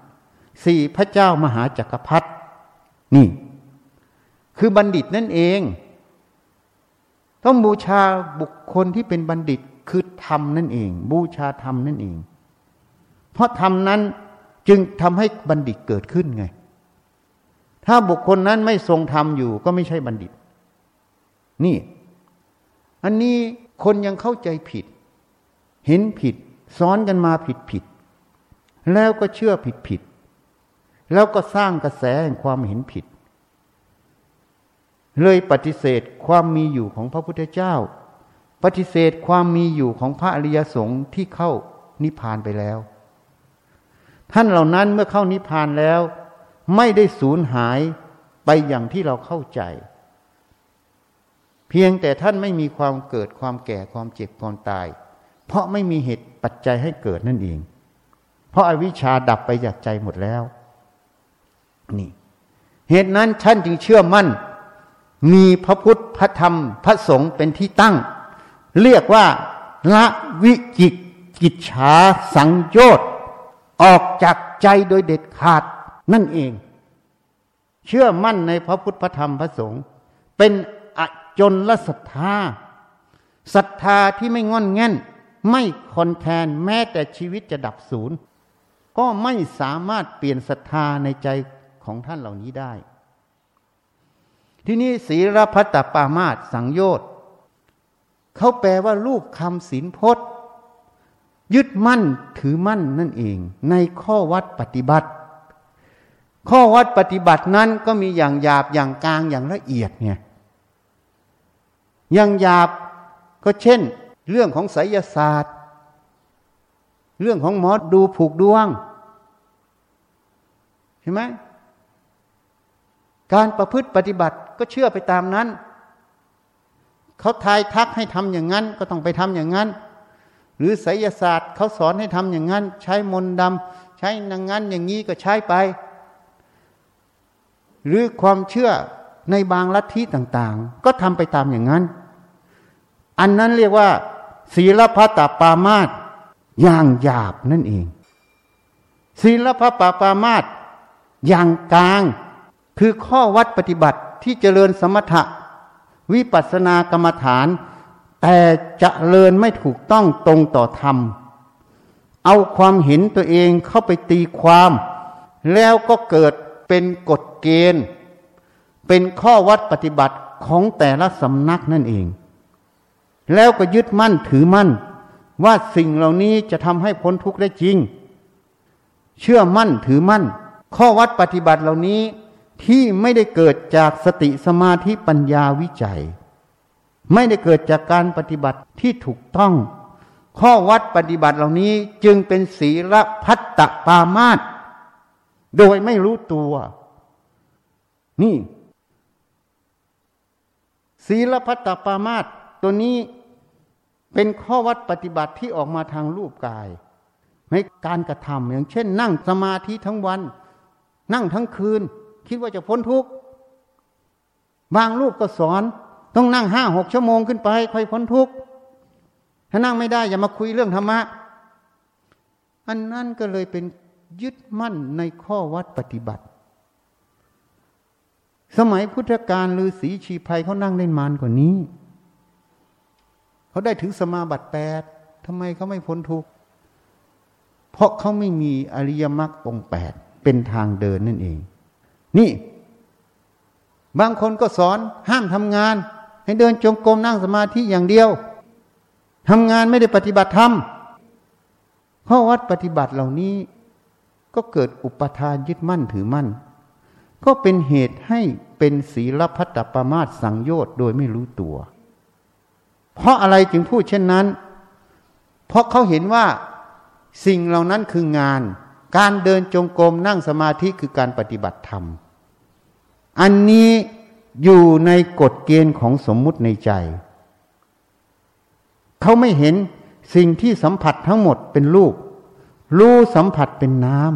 สี่พระเจ้ามหาจักรพรรดินี่ คือบัณฑิตนั่นเอง ต้องบูชาบุคคลที่เป็นบัณฑิตคือธรรมนั่นเอง บูชาธรรมนั่นเอง เพราะธรรมนั้นจึงทำให้บัณฑิตเกิดขึ้นไง ถ้าบุคคลนั้นไม่ทรงธรรมอยู่ก็ไม่ใช่บัณฑิต นี่ อันนี้คนยังเข้าใจผิด เห็นผิดสอนกันมาผิดผิด แล้วก็เชื่อผิดผิด แล้วก็สร้างกระแสแห่งความเห็นผิด เลยปฏิเสธความมีอยู่ของพระพุทธเจ้า ปฏิเสธความมีอยู่ของพระอริยสงฆ์ที่เข้านิพพานไปแล้ว ท่านเหล่านั้นเมื่อเข้านิพพานแล้ว ไม่ได้สูญหายไปอย่างที่เราเข้าใจ เพียงแต่ท่านไม่มีความเกิดความแก่ความเจ็บความตาย เพราะไม่มีเหตุปัจจัยให้เกิดนั่นเอง เพราะอาวิชชาดับไปจากใจหมดแล้ว นี่ เหตุนั้นท่านจึงเชื่อมั่น มีพระพุทธพระธรรมพระสงฆ์เป็นที่ตั้ง เรียกว่าละวิจิกิจฉาสังโยชน์ ออกจากใจโดยเด็ดขาดนั่นเอง เชื่อมั่นในพระพุทธพระธรรมพระสงฆ์เป็นอจนละศรัทธาศรัทธาที่ไม่งอนแง่น ไม่คอนแทนแม้แต่ชีวิตจะดับศูนย์ก็ไม่สามารถเปลี่ยนศรัทธาในใจของท่านเหล่านี้ได้ ที่นี่ศีลพัตตปามาตสังโยชน์เขาแปลว่ารูปคำศีลพจน์ ยึดมั่นถือมั่นนั่นเอง ในข้อวัดปฏิบัติ ข้อวัดปฏิบัตินั้นก็มีอย่างหยาบอย่างกลางอย่างละเอียดเนี่ยอยังหยาบก็เช่น เรื่องของไสยศาสตร์ เรื่องของหมอดูผูกดวงเห็นไหมการประพฤติปฏิบัติก็เชื่อไปตามนั้น เขาทายทักให้ทำอย่างนั้น ก็ต้องไปทำอย่างนั้น หรือไสยศาสตร์เขาสอนให้ทำอย่างนั้น ใช้มนต์ดำใช้อย่างนั้นอย่างนี้ก็ใช้ไป หรือความเชื่อในบางลัทธิต่างๆ ก็ทำไปตามอย่างนั้น อันนั้นเรียกว่า ศีลพัตตปามาตอย่างหยาบนั่นเอง ศีลพัตตปามาตอย่างกลาง คือข้อวัดปฏิบัติที่เจริญสมถะ วิปัสสนากรรมฐาน แต่จะเริญไม่ถูกต้องตรงต่อธรรม เอาความเห็นตัวเองเข้าไปตีความ แล้วก็เกิดเป็นกฎเกณฑ์ เป็นข้อวัดปฏิบัติของแต่ละสำนักนั่นเอง แล้วก็ยึดมั่นถือมั่น ว่าสิ่งเหล่านี้จะทำให้พ้นทุกข์ได้จริง เชื่อมั่นถือมั่น ข้อวัดปฏิบัติเหล่านี้ที่ไม่ได้เกิดจากสติสมาธิปัญญาวิจัย ไม่ได้เกิดจากการปฏิบัติที่ถูกต้อง ข้อวัดปฏิบัติเหล่านี้จึงเป็นศีลพัตตปามาตโดยไม่รู้ตัว นี่ศีลพัตตปามาตตัวนี้เป็นข้อวัดปฏิบัติที่ออกมาทางรูปกายในการกระทำอย่างเช่น นั่งสมาธิทั้งวัน นั่งทั้งคืน คิดว่าจะพ้นทุกข์บางรูปก็สอน ต้องนั่งห้าหกชั่วโมงขึ้นไปค่อยพ้นทุกข์ถ้านั่งไม่ได้อย่ามาคุยเรื่องธรรมะ อันนั้นก็เลยเป็นยึดมั่นในข้อวัดปฏิบัติ สมัยพุทธกาลฤาษีชีภัยเขานั่งได้มานกว่านี้ เขาได้ถึงสมาบัติแปดทำไมเขาไม่พ้นทุกข์เพราะเขาไม่มีอริยมรรคองแปดเป็นทางเดินนั่นเอง นี่ บางคนก็สอนห้ามทำงาน ให้เดินจงกรมนั่งสมาธิอย่างเดียวทำงานไม่ได้ปฏิบัติธรรมข้อวัดปฏิบัติเหล่านี้ ก็เกิดอุปทานยึดมั่นถือมั่น ก็เป็นเหตุให้เป็นศีลพัตตปมาตสังโยชน์โดยไม่รู้ตัว เพราะอะไรจึงพูดเช่นนั้น เพราะเขาเห็นว่าสิ่งเหล่านั้นคืองาน การเดินจงกรมนั่งสมาธิคือการปฏิบัติธรรม อันนี้ อยู่ในกฎเกณฑ์ของสมมุติในใจ เขาไม่เห็นสิ่งที่สัมผัสทั้งหมดเป็นรูป รู้สัมผัสเป็นนาม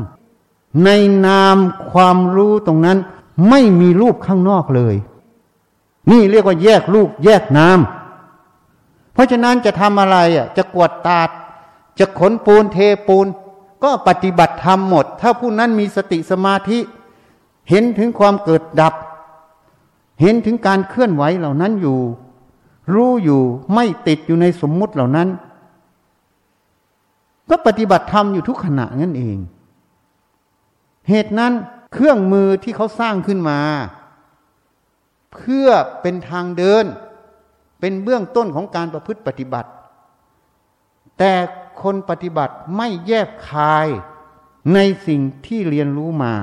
ในนามความรู้ตรงนั้น ไม่มีรูปข้างนอกเลย นี่เรียกว่าแยกรูปแยกนาม เพราะฉะนั้นจะทำอะไรอะ จะกวดตาด จะขนปูนเทปูน ก็ปฏิบัติธรรมหมด ถ้าผู้นั้นมีสติสมาธิ เห็นถึงความเกิดดับ เห็นถึงการเคลื่อนไหวเหล่านั้นอยู่ รู้อยู่ไม่ติดอยู่ในสมมุติเหล่านั้น ก็ปฏิบัติธรรมอยู่ทุกขณะนั่นเอง เหตุนั้นเครื่องมือที่เขาสร้างขึ้นมา เพื่อเป็นทางเดิน เป็นเบื้องต้นของการประพฤติปฏิบัติ แต่คนปฏิบัติไม่แยกคายในสิ่งที่เรียนรู้มา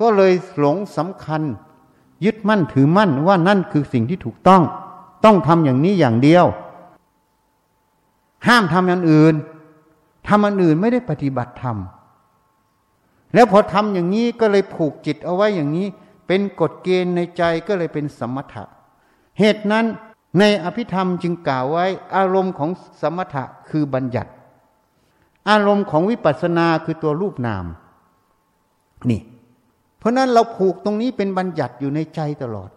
ก็เลยหลงสำคัญ ยึดมั่นถือมั่นว่านั่นคือสิ่งที่ถูกต้อง ต้องทำอย่างนี้อย่างเดียว ห้ามทำอย่างอื่นทำอันอื่นไม่ได้ปฏิบัติธรรมแล้วพอทำอย่างนี้ก็เลยผูกจิตเอาไว้อย่างนี้ เป็นกฎเกณฑ์ในใจก็เลยเป็นสมถะ เหตุนั้นในอภิธรรมจึงกล่าวไว้ อารมณ์ของสมถะคือบัญญัติ อารมณ์ของวิปัสสนาคือตัวรูปนาม นี่ เพราะนั้นเราผูกตรงนี้เป็นบัญญัติอยู่ในใจตลอด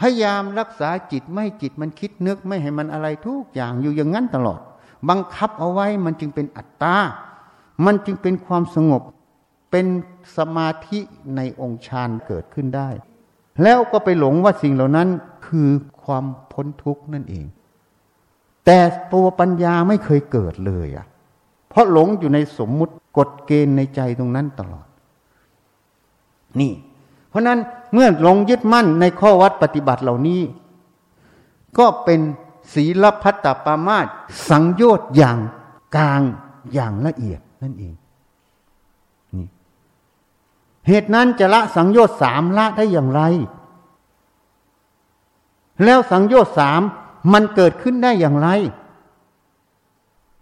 พยายามรักษาจิตไม่จิตมันคิดนึกไม่ให้มันอะไรทุกอย่างอยู่อย่างนั้นตลอด บังคับเอาไว้มันจึงเป็นอัตตา มันจึงเป็นความสงบ เป็นสมาธิในองค์ฌานเกิดขึ้นได้ แล้วก็ไปหลงว่าสิ่งเหล่านั้นคือความพ้นทุกข์นั่นเอง แต่ตัวปัญญาไม่เคยเกิดเลยอะ เพราะหลงอยู่ในสมมุติกฎเกณฑ์ในใจตรงนั้นตลอด นี่ เพราะนั้นเมื่อลงยึดมั่นในข้อวัดปฏิบัติเหล่านี้ ก็เป็นศีลพัตตปามาตสังโยชน์อย่างกลางอย่างละเอียดนั่นเองนี่เหตุนั้นจะละสังโยชน์สามละได้อย่างไร แล้วสังโยชน์สามมันเกิดขึ้นได้อย่างไร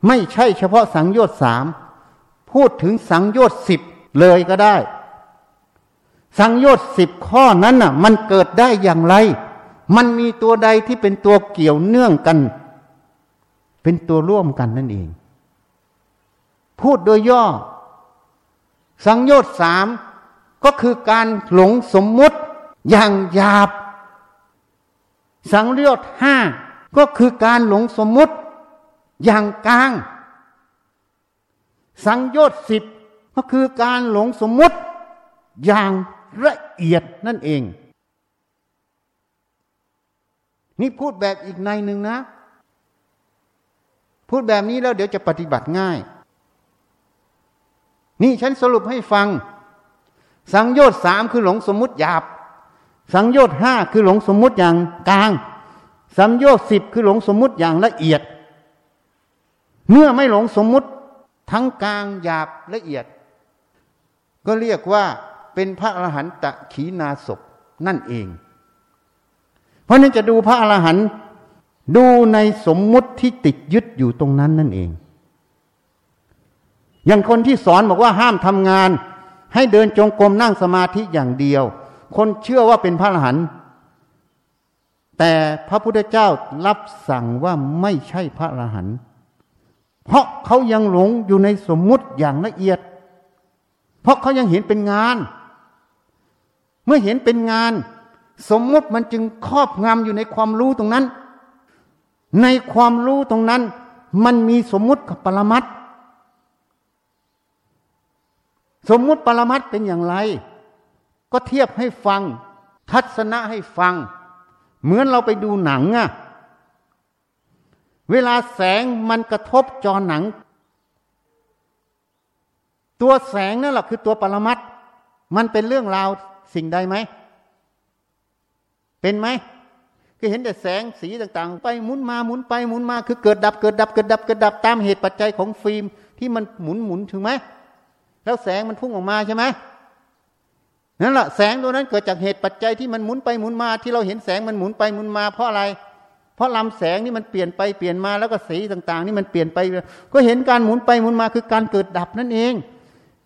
ไม่ใช่เฉพาะสังโยชน์สามพูดถึงสังโยชน์สิบเลยก็ได้ สังโยชน์สิบข้อนั้นน่ะ มันเกิดได้อย่างไร มันมีตัวใดที่เป็นตัวเกี่ยวเนื่องกัน เป็นตัวร่วมกันนั่นเอง พูดโดยย่อ สังโยชน์สามก็คือการหลงสมมุติอย่างหยาบ สังโยชน์ห้าก็คือการหลงสมมุติอย่างกลาง สังโยชน์สิบก็คือการหลงสมมุติอย่าง ละเอียดนั่นเอง นี่พูดแบบอีกในหนึ่งนะ พูดแบบนี้แล้วเดี๋ยวจะปฏิบัติง่าย นี่ฉันสรุปให้ฟัง สังโยชน์สามคือหลงสมมุติหยาบ สังโยชน์ห้าคือหลงสมมุติอย่างกลาง สังโยชน์สิบคือหลงสมมุติอย่างละเอียด เมื่อไม่หลงสมมุติทั้งกลางหยาบละเอียด ก็เรียกว่า เป็นพระอรหันตะขีนาศพนั่นเอง เพราะนั้นจะดูพระอรหันต์ดูในสมมุติที่ติดยึดอยู่ตรงนั้นนั่นเอง อย่างคนที่สอนบอกว่าห้ามทำงาน ให้เดินจงกรมนั่งสมาธิอย่างเดียว คนเชื่อว่าเป็นพระอรหันต์แต่พระพุทธเจ้ารับสั่งว่าไม่ใช่พระอรหันต์เพราะเขายังหลงอยู่ในสมมุติอย่างละเอียด เพราะเขายังเห็นเป็นงาน เมื่อเห็นเป็นงาน สมมุติมันจึงครอบงำอยู่ในความรู้ตรงนั้น ในความรู้ตรงนั้น มันมีสมมุติกับปรมัตสมมุติปรมัตเป็นอย่างไร ก็เทียบให้ฟัง ทัศนะให้ฟัง เหมือนเราไปดูหนังอะเวลาแสงมันกระทบจอหนัง ตัวแสงนั่นแหละคือตัวปรมัตมันเป็นเรื่องราว สิ่งใดไหม เป็นไหมก็เห็นแต่แสงสีต่างๆ ไปหมุนมาหมุนไปหมุนมา คือเกิดดับเกิดดับเกิดดับเกิดดับตามเหตุปัจจัยของฟิล์มที่มันหมุนหมุนถึงไหมแล้วแสงมันพุ่งออกมาใช่ไหมนั่นแหละแสงตัวนั้นเกิดจากเหตุปัจจัยที่มันหมุนไปหมุนมาที่เราเห็นแสงมันหมุนไปหมุนมาเพราะอะไร เพราะลำแสงนี่มันเปลี่ยนไปเปลี่ยนมาแล้วก็สีต่าง ๆ นี่มันเปลี่ยนไป ก็เห็นการหมุนไปหมุนมาคือการเกิดดับนั่นเอง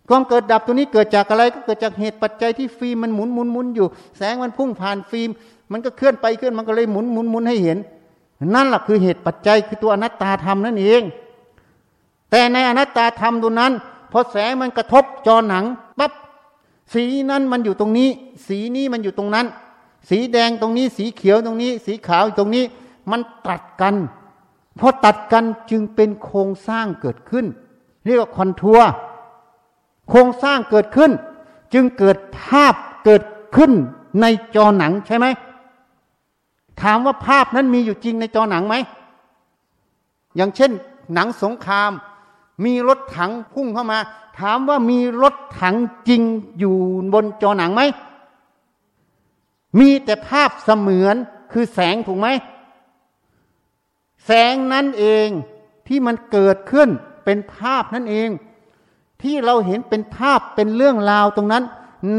ความเกิดดับตัวนี้เกิดจากอะไรก็เกิดจากเหตุปัจจัยที่ฟิล์มมันหมุนหมุนหมุนอยู่ แสงมันพุ่งผ่านฟิล์ม มันก็เคลื่อนไปเคลื่อนมันก็เลยหมุนหมุนหมุนให้เห็น นั่นแหละคือเหตุปัจจัยคือตัวอนัตตาธรรมนั่นเอง แต่ในอนัตตาธรรมตัวนั้นพอแสงมันกระทบจอหนังปั๊บสีนั้นมันอยู่ตรงนี้ สีนี้มันอยู่ตรงนั้น สีแดงตรงนี้ สีเขียวตรงนี้ สีขาวตรงนี้ มันตัดกันพอตัดกันจึงเป็นโครงสร้างเกิดขึ้น เรียกว่าคอนทัวร์ โครงสร้างเกิดขึ้น จึงเกิดภาพเกิดขึ้นในจอหนังใช่ไหมถามว่าภาพนั้นมีอยู่จริงในจอหนังไหมอย่างเช่น หนังสงคราม มีรถถังพุ่งเข้ามา ถามว่ามีรถถังจริงอยู่บนจอหนังไหมมีแต่ภาพเสมือนคือแสงถูกไหมแสงนั้นเองที่มันเกิดขึ้นเป็นภาพนั่นเอง ที่เราเห็นเป็นภาพเป็นเรื่องราวตรงนั้น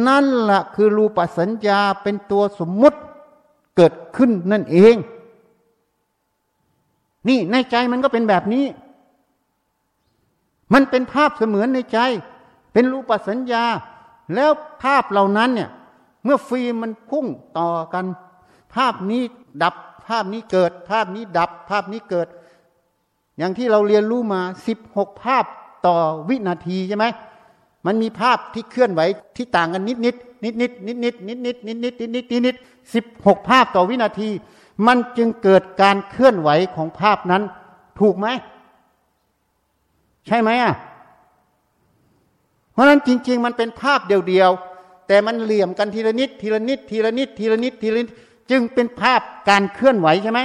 นั่นแหละคือรูปสัญญาเป็นตัวสมมุติเกิดขึ้นนั่นเอง นี่ในใจมันก็เป็นแบบนี้ มันเป็นภาพเสมือนในใจ เป็นรูปสัญญา แล้วภาพเหล่านั้นเนี่ย เมื่อฟิล์มมันพุ่งต่อกัน ภาพนี้ดับภาพนี้เกิด ภาพนี้ดับ ภาพนี้เกิด อย่างที่เราเรียนรู้มาสิบหกภาพ ต่อวินาทีใช่ไหมมันมีภาพที่เคลื่อนไหวที่ต่างกันนิดนิดนิดนิดนิดนิดนิดนิดนิดนิดนิดนิดนิดนิดสิบหกภาพต่อวินาที มันจึงเกิดการเคลื่อนไหวของภาพนั้น ถูกไหม ใช่ไหมอะเพราะนั้นจริง ๆ มันเป็นภาพเดียวๆแต่มันเหลี่ยมกันทีละนิด ทีละนิด ทีละนิด ทีละนิดทีละนิดจึงเป็นภาพการเคลื่อนไหวใช่ไหม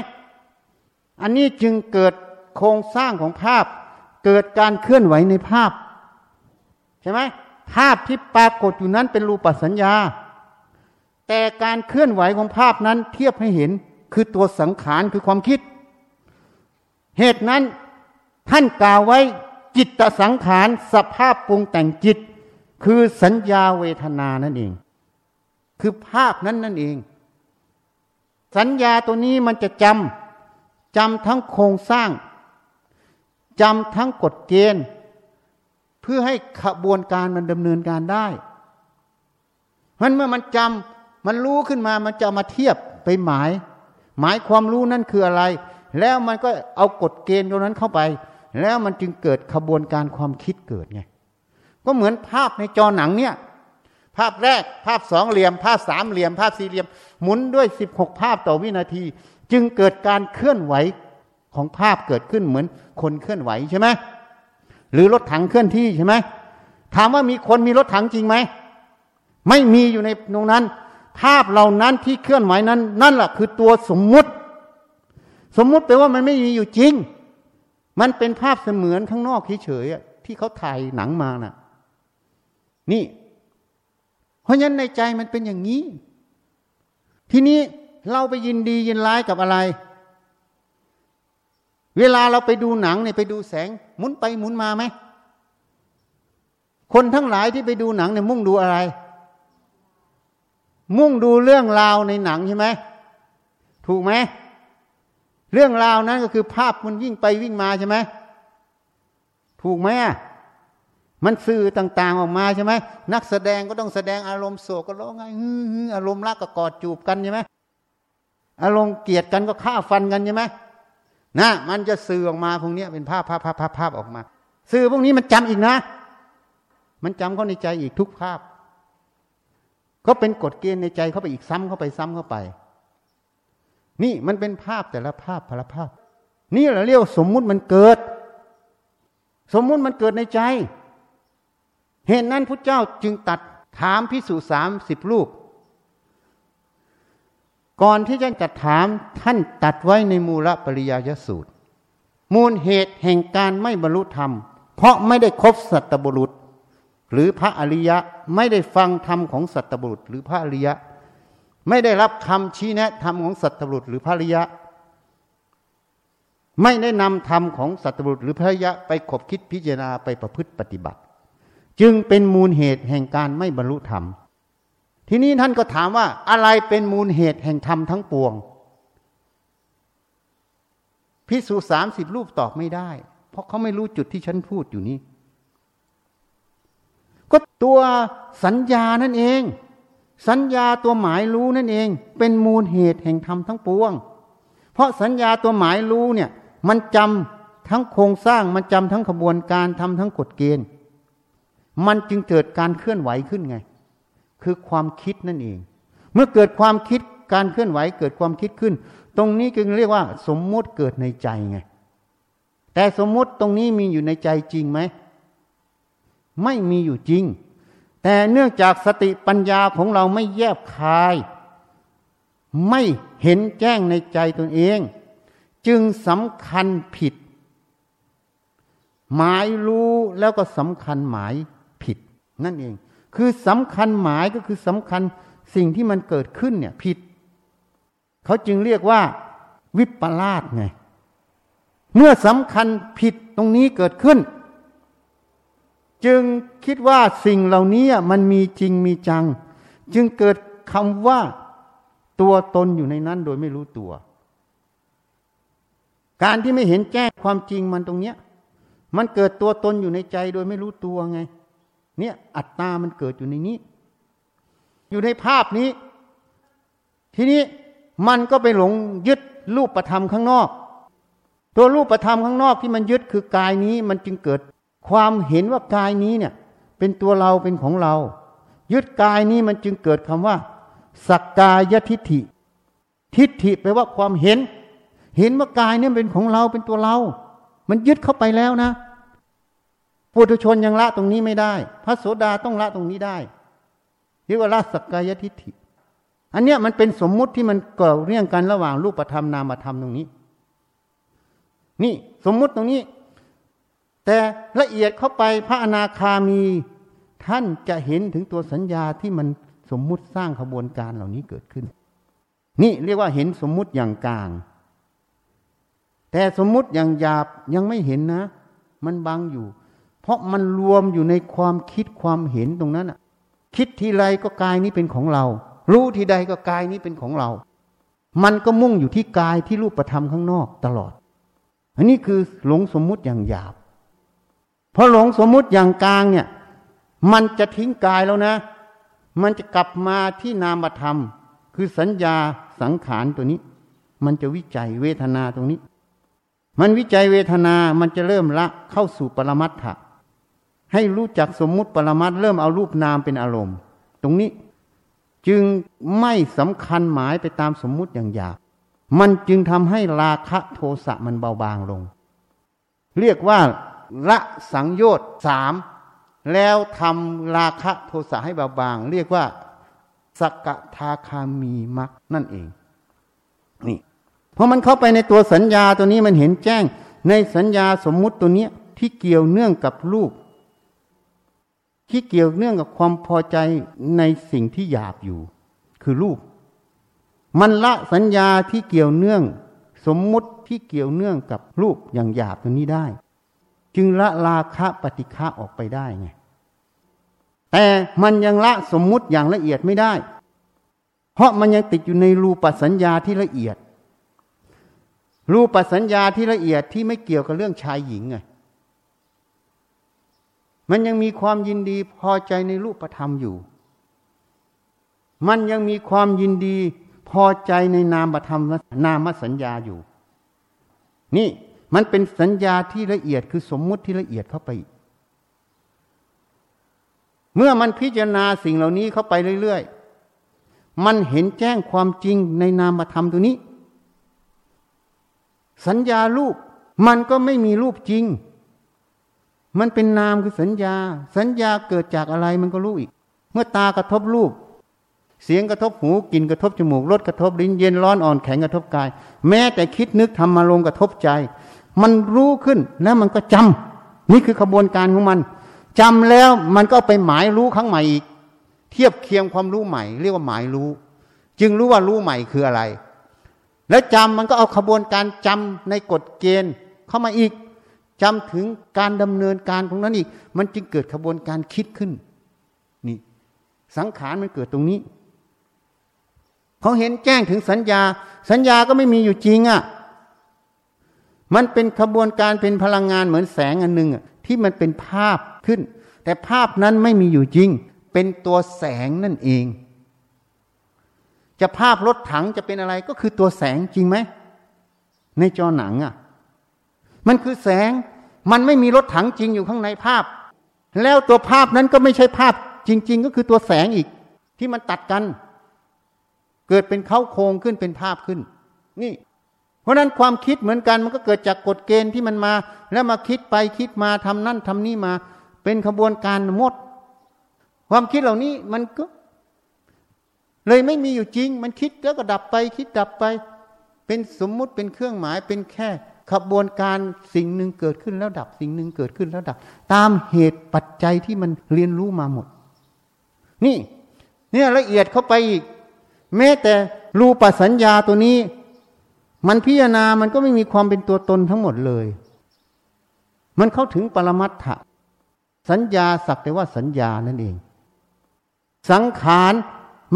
อันนี้จึงเกิดโครงสร้างของภาพ เกิดการเคลื่อนไหวในภาพ ใช่ไหมภาพที่ปรากฏอยู่นั้นเป็นรูปสัญญา แต่การเคลื่อนไหวของภาพนั้นเทียบให้เห็นคือตัวสังขารคือความคิด เหตุนั้นท่านกล่าวไว้จิตตสังขารสภาพปรุงแต่งจิต คือสัญญาเวทนานั่นเอง คือภาพนั้นนั่นเอง สัญญาตัวนี้มันจะจำจำทั้งโครงสร้าง จำทั้งกฎเกณฑ์ เพื่อให้ขบวนการมันดำเนินการได้เพราะเมื่อมันจำมันรู้ขึ้นมามันจะมาเทียบไปหมาย หมายความรู้นั่นคืออะไร แล้วมันก็เอากฎเกณฑ์ตรงนั้นเข้าไป แล้วมันจึงเกิดขบวนการความคิดเกิดไงก็เหมือนภาพในจอหนังเนี่ย ภาพแรกภาพสองเหลี่ยม ภาพสามเหลี่ยม ภาพสี่เหลี่ยม หมุนด้วยสิบหกภาพต่อวินาที จึงเกิดการเคลื่อนไหว ของภาพเกิดขึ้นเหมือนคนเคลื่อนไหวใช่ไหมหรือรถถังเคลื่อนที่ใช่ไหมถามว่ามีคนมีรถถังจริงไหมไม่มีอยู่ในตรงนั้น ภาพเหล่านั้นที่เคลื่อนไหวนั้น นั่นแหละคือตัวสมมุติ สมมุติแปลว่ามันไม่มีอยู่จริง มันเป็นภาพเสมือนข้างนอกเฉยๆที่เขาถ่ายหนังมาน่ะ นี่ เพราะฉะนั้นในใจมันเป็นอย่างนี้ ทีนี้เราไปยินดียินร้ายกับอะไร เวลาเราไปดูหนังเนี่ยไปดูแสงหมุนไปหมุนมาไหมคนทั้งหลายที่ไปดูหนังเนี่ยมุ่งดูอะไร มุ่งดูเรื่องราวในหนังใช่ไหมถูกไหมเรื่องราวนั้นก็คือภาพมันวิ่งไปวิ่งมาใช่ไหมถูกไหมมันสื่อต่างๆออกมาใช่ไหมนักแสดงก็ต้องแสดงอารมณ์โศกก็ร้องไห้อารมณ์รักก็กอดจูบกันใช่ไหมอารมณ์เกลียดกันก็ฆ่าฟันกันใช่ไหม นะมันจะสื่อออกมาพวกนี้เป็นภาพภาพภาพภาพภาพออกมา สื่อพวกนี้มันจำอีกนะ มันจำเข้าในใจอีกทุกภาพ ก็เป็นกฎเกณฑ์ในใจเข้าไปอีกซ้ำเข้าไปซ้ำเข้าไป นี่มันเป็นภาพแต่ละภาพพละภาพ นี่เราเรียกสมมุติมันเกิด สมมุติมันเกิดในใจ เหตุนั้นพระเจ้าจึงตัดถามพิสูจสามสิบลูก ก่อนที่จะจัดถามท่านตัดไว้ในมูลปริยายสูตร มูลเหตุแห่งการไม่บรรลุธรรม เพราะไม่ได้คบสัตบุรุษ หรือพระอริยะไม่ได้ฟังธรรมของสัตบุรุษ หรือพระอริยะ ไม่ได้รับคำชี้แนะธรรมของสัตบุรุษ หรือพระอริยะ ไม่ได้นำธรรมของสัตบุรุษ หรือพระอริยะไปขบคิดพิจารณาไปประพฤติปฏิบัติ จึงเป็นมูลเหตุแห่งการไม่บรรลุธรรม ทีนี้ท่านก็ถามว่าอะไรเป็นมูลเหตุแห่งธรรมทั้งปวงพิสูจสามสิบรูปตอบไม่ได้ เพราะเขาไม่รู้จุดที่ฉันพูดอยู่นี้ ก็ตัวสัญญานั่นเอง สัญญาตัวหมายรู้นั่นเอง เป็นมูลเหตุแห่งธรรมทั้งปวง เพราะสัญญาตัวหมายรู้เนี่ย มันจำทั้งโครงสร้างมันจำทั้งขบวนการทำทั้งกฎเกณฑ์ มันจึงเกิดการเคลื่อนไหวขึ้นไง คือความคิดนั่นเอง เมื่อเกิดความคิดการเคลื่อนไหวเกิดความคิดขึ้น ตรงนี้จึงเรียกว่า สมมุติเกิดในใจไง แต่สมมุติตรงนี้มีอยู่ในใจจริงไหม ไม่มีอยู่จริง แต่เนื่องจากสติปัญญาของเราไม่แยบคาย ไม่เห็นแจ้งในใจตนเอง จึงสำคัญผิด หมายรู้แล้วก็สำคัญหมายผิดนั่นเอง คือสำคัญหมายก็คือสำคัญสิ่งที่มันเกิดขึ้นเนี่ยผิด เขาจึงเรียกว่าวิปลาสไง เมื่อสำคัญผิดตรงนี้เกิดขึ้น จึงคิดว่าสิ่งเหล่านี้มันมีจริงมีจัง จึงเกิดคำว่าตัวตนอยู่ในนั้นโดยไม่รู้ตัว การที่ไม่เห็นแจ้งความจริงมันตรงเนี้ย มันเกิดตัวตนอยู่ในใจโดยไม่รู้ตัวไง เนี่ยอัตตามันเกิดอยู่ในนี้ อยู่ในภาพนี้ ทีนี้มันก็ไปหลงยึดรูปประธรรมข้างนอก ตัวรูปประธรรมข้างนอกที่มันยึดคือกายนี้มันจึงเกิดความเห็นว่ากายนี้เนี่ย เป็นตัวเราเป็นของเรา ยึดกายนี้มันจึงเกิดคำว่า สักกายทิฏฐิ ทิฏฐิแปลว่าความเห็น เห็นว่ากายนี้เป็นของเราเป็นตัวเรา มันยึดเข้าไปแล้วนะ ปุถุชนยังละตรงนี้ไม่ได้ พระโสดาต้องละตรงนี้ได้เรียกว่าละสักกายทิฏฐิ อันเนี้ยมันเป็นสมมุติที่มันเกิดเรื่องกันระหว่างรูปธรรมนามธรรมตรงนี้ นี่สมมุติตรงนี้ แต่ละเอียดเข้าไปพระอนาคามี ท่านจะเห็นถึงตัวสัญญาที่มันสมมุติสร้างขบวนการเหล่านี้เกิดขึ้น นี่เรียกว่าเห็นสมมุติอย่างกลาง แต่สมมุติอย่างหยาบยังไม่เห็นนะ มันบังอยู่ เพราะมันรวมอยู่ในความคิดความเห็นตรงนั้นอะคิดทีไรก็กายนี้เป็นของเรา รู้ทีใดก็กายนี้เป็นของเรา มันก็มุ่งอยู่ที่กายที่รูปประธรรมข้างนอกตลอด อันนี้คือหลงสมมุติอย่างหยาบ เพอหลงสมมุติอย่างกลางเนี่ย มันจะทิ้งกายแล้วนะ มันจะกลับมาที่นามธรรม คือสัญญาสังขารตัวนี้ มันจะวิจัยเวทนาตรงนี้ มันวิจัยเวทนา มันจะเริ่มละเข้าสู่ปรมัตถะ ให้รู้จักสมมุติปรมัตเริ่มเอารูปนามเป็นอารมณ์ ตรงนี้จึงไม่สำคัญหมายไปตามสมมุติอย่างหยาบมันจึงทำให้ราคะโทสะมันเบาบางลง เรียกว่าละสังโยชน์สามแล้วทำราคะโทสะให้เบาบาง เรียกว่าสกทาคามีมักนั่นเองนี่เพราะมันเข้าไปในตัวสัญญาตัวนี้มันเห็นแจ้ง ในสัญญาสมมุติตัวนี้ที่เกี่ยวเนื่องกับรูป ที่เกี่ยวเนื่องกับความพอใจในสิ่งที่หยาบอยู่ คือรูป มันละสัญญาที่เกี่ยวเนื่อง สมมุติที่เกี่ยวเนื่องกับรูปอย่างหยาบตัวนี้ได้ จึงละราคะปฏิฆะออกไปได้ไงแต่มันยังละสมมุติอย่างละเอียดไม่ได้ เพราะมันยังติดอยู่ในรูปสัญญาที่ละเอียด รูปสัญญาที่ละเอียดที่ไม่เกี่ยวกับเรื่องชายหญิงไง มันยังมีความยินดีพอใจในรูปธรรมอยู่ มันยังมีความยินดีพอใจในนามธรรมนามสัญญาอยู่ นี่มันเป็นสัญญาที่ละเอียดคือสมมุติที่ละเอียดเข้าไป เมื่อมันพิจารณาสิ่งเหล่านี้เข้าไปเรื่อยๆ มันเห็นแจ้งความจริงในนามธรรมตัวนี้ สัญญารูปมันก็ไม่มีรูปจริง มันเป็นนามคือสัญญา สัญญาเกิดจากอะไรมันก็รู้อีก เมื่อตากระทบรูป เสียงกระทบหูกลิ่นกระทบจมูกรสกระทบลิ้นเย็นร้อนอ่อนแข็งกระทบกาย แม้แต่คิดนึกทำมาลงกระทบใจ มันรู้ขึ้นแล้วมันก็จำนี่คือขบวนการของมันจำแล้วมันก็ไปหมายรู้ครั้งใหม่อีก เทียบเคียงความรู้ใหม่ เรียกว่าหมายรู้ จึงรู้ว่ารู้ใหม่คืออะไร แล้วจำมันก็เอาขบวนการจำในกฎเกณฑ์เข้ามาอีก จำถึงการดำเนินการของนั้นอีก มันจึงเกิดขบวนการคิดขึ้น นี่ สังขารมันเกิดตรงนี้เขาเห็นแจ้งถึงสัญญา สัญญาก็ไม่มีอยู่จริงอะ่ะ มันเป็นขบวนการเป็นพลังงานเหมือนแสงอันหนึ่งที่มันเป็นภาพขึ้น แต่ภาพนั้นไม่มีอยู่จริง เป็นตัวแสงนั่นเอง จะภาพรถถังจะเป็นอะไรก็คือตัวแสงจริงไหมในจอหนังอะ่ะ มันคือแสง มันไม่มีรถถังจริงอยู่ข้างในภาพ แล้วตัวภาพนั้นก็ไม่ใช่ภาพจริง ๆ ก็คือตัวแสงอีก ที่มันตัดกัน เกิดเป็นเข้าโครงขึ้นเป็นภาพขึ้น นี่ เพราะนั้นความคิดเหมือนกันมันก็เกิดจากกฎเกณฑ์ที่มันมา แล้วมาคิดไปคิดมาทำนั่นทำนี่มา เป็นขบวนการหมด ความคิดเหล่านี้มันก็ เลยไม่มีอยู่จริง มันคิดแล้วก็ดับไป คิดดับไป เป็นสมมุติเป็นเครื่องหมายเป็นแค่ ขบวนการสิ่งหนึ่งเกิดขึ้นแล้วดับ สิ่งหนึ่งเกิดขึ้นแล้วดับ ตามเหตุปัจจัยที่มันเรียนรู้มาหมด นี่ เนี่ยละเอียดเข้าไปอีก แม้แต่รูปสัญญาตัวนี้ มันพิจารณามันก็ไม่มีความเป็นตัวตนทั้งหมดเลย มันเข้าถึงปรมัตถะสัญญาสักแต่ว่าสัญญานั่นเอง สังขาร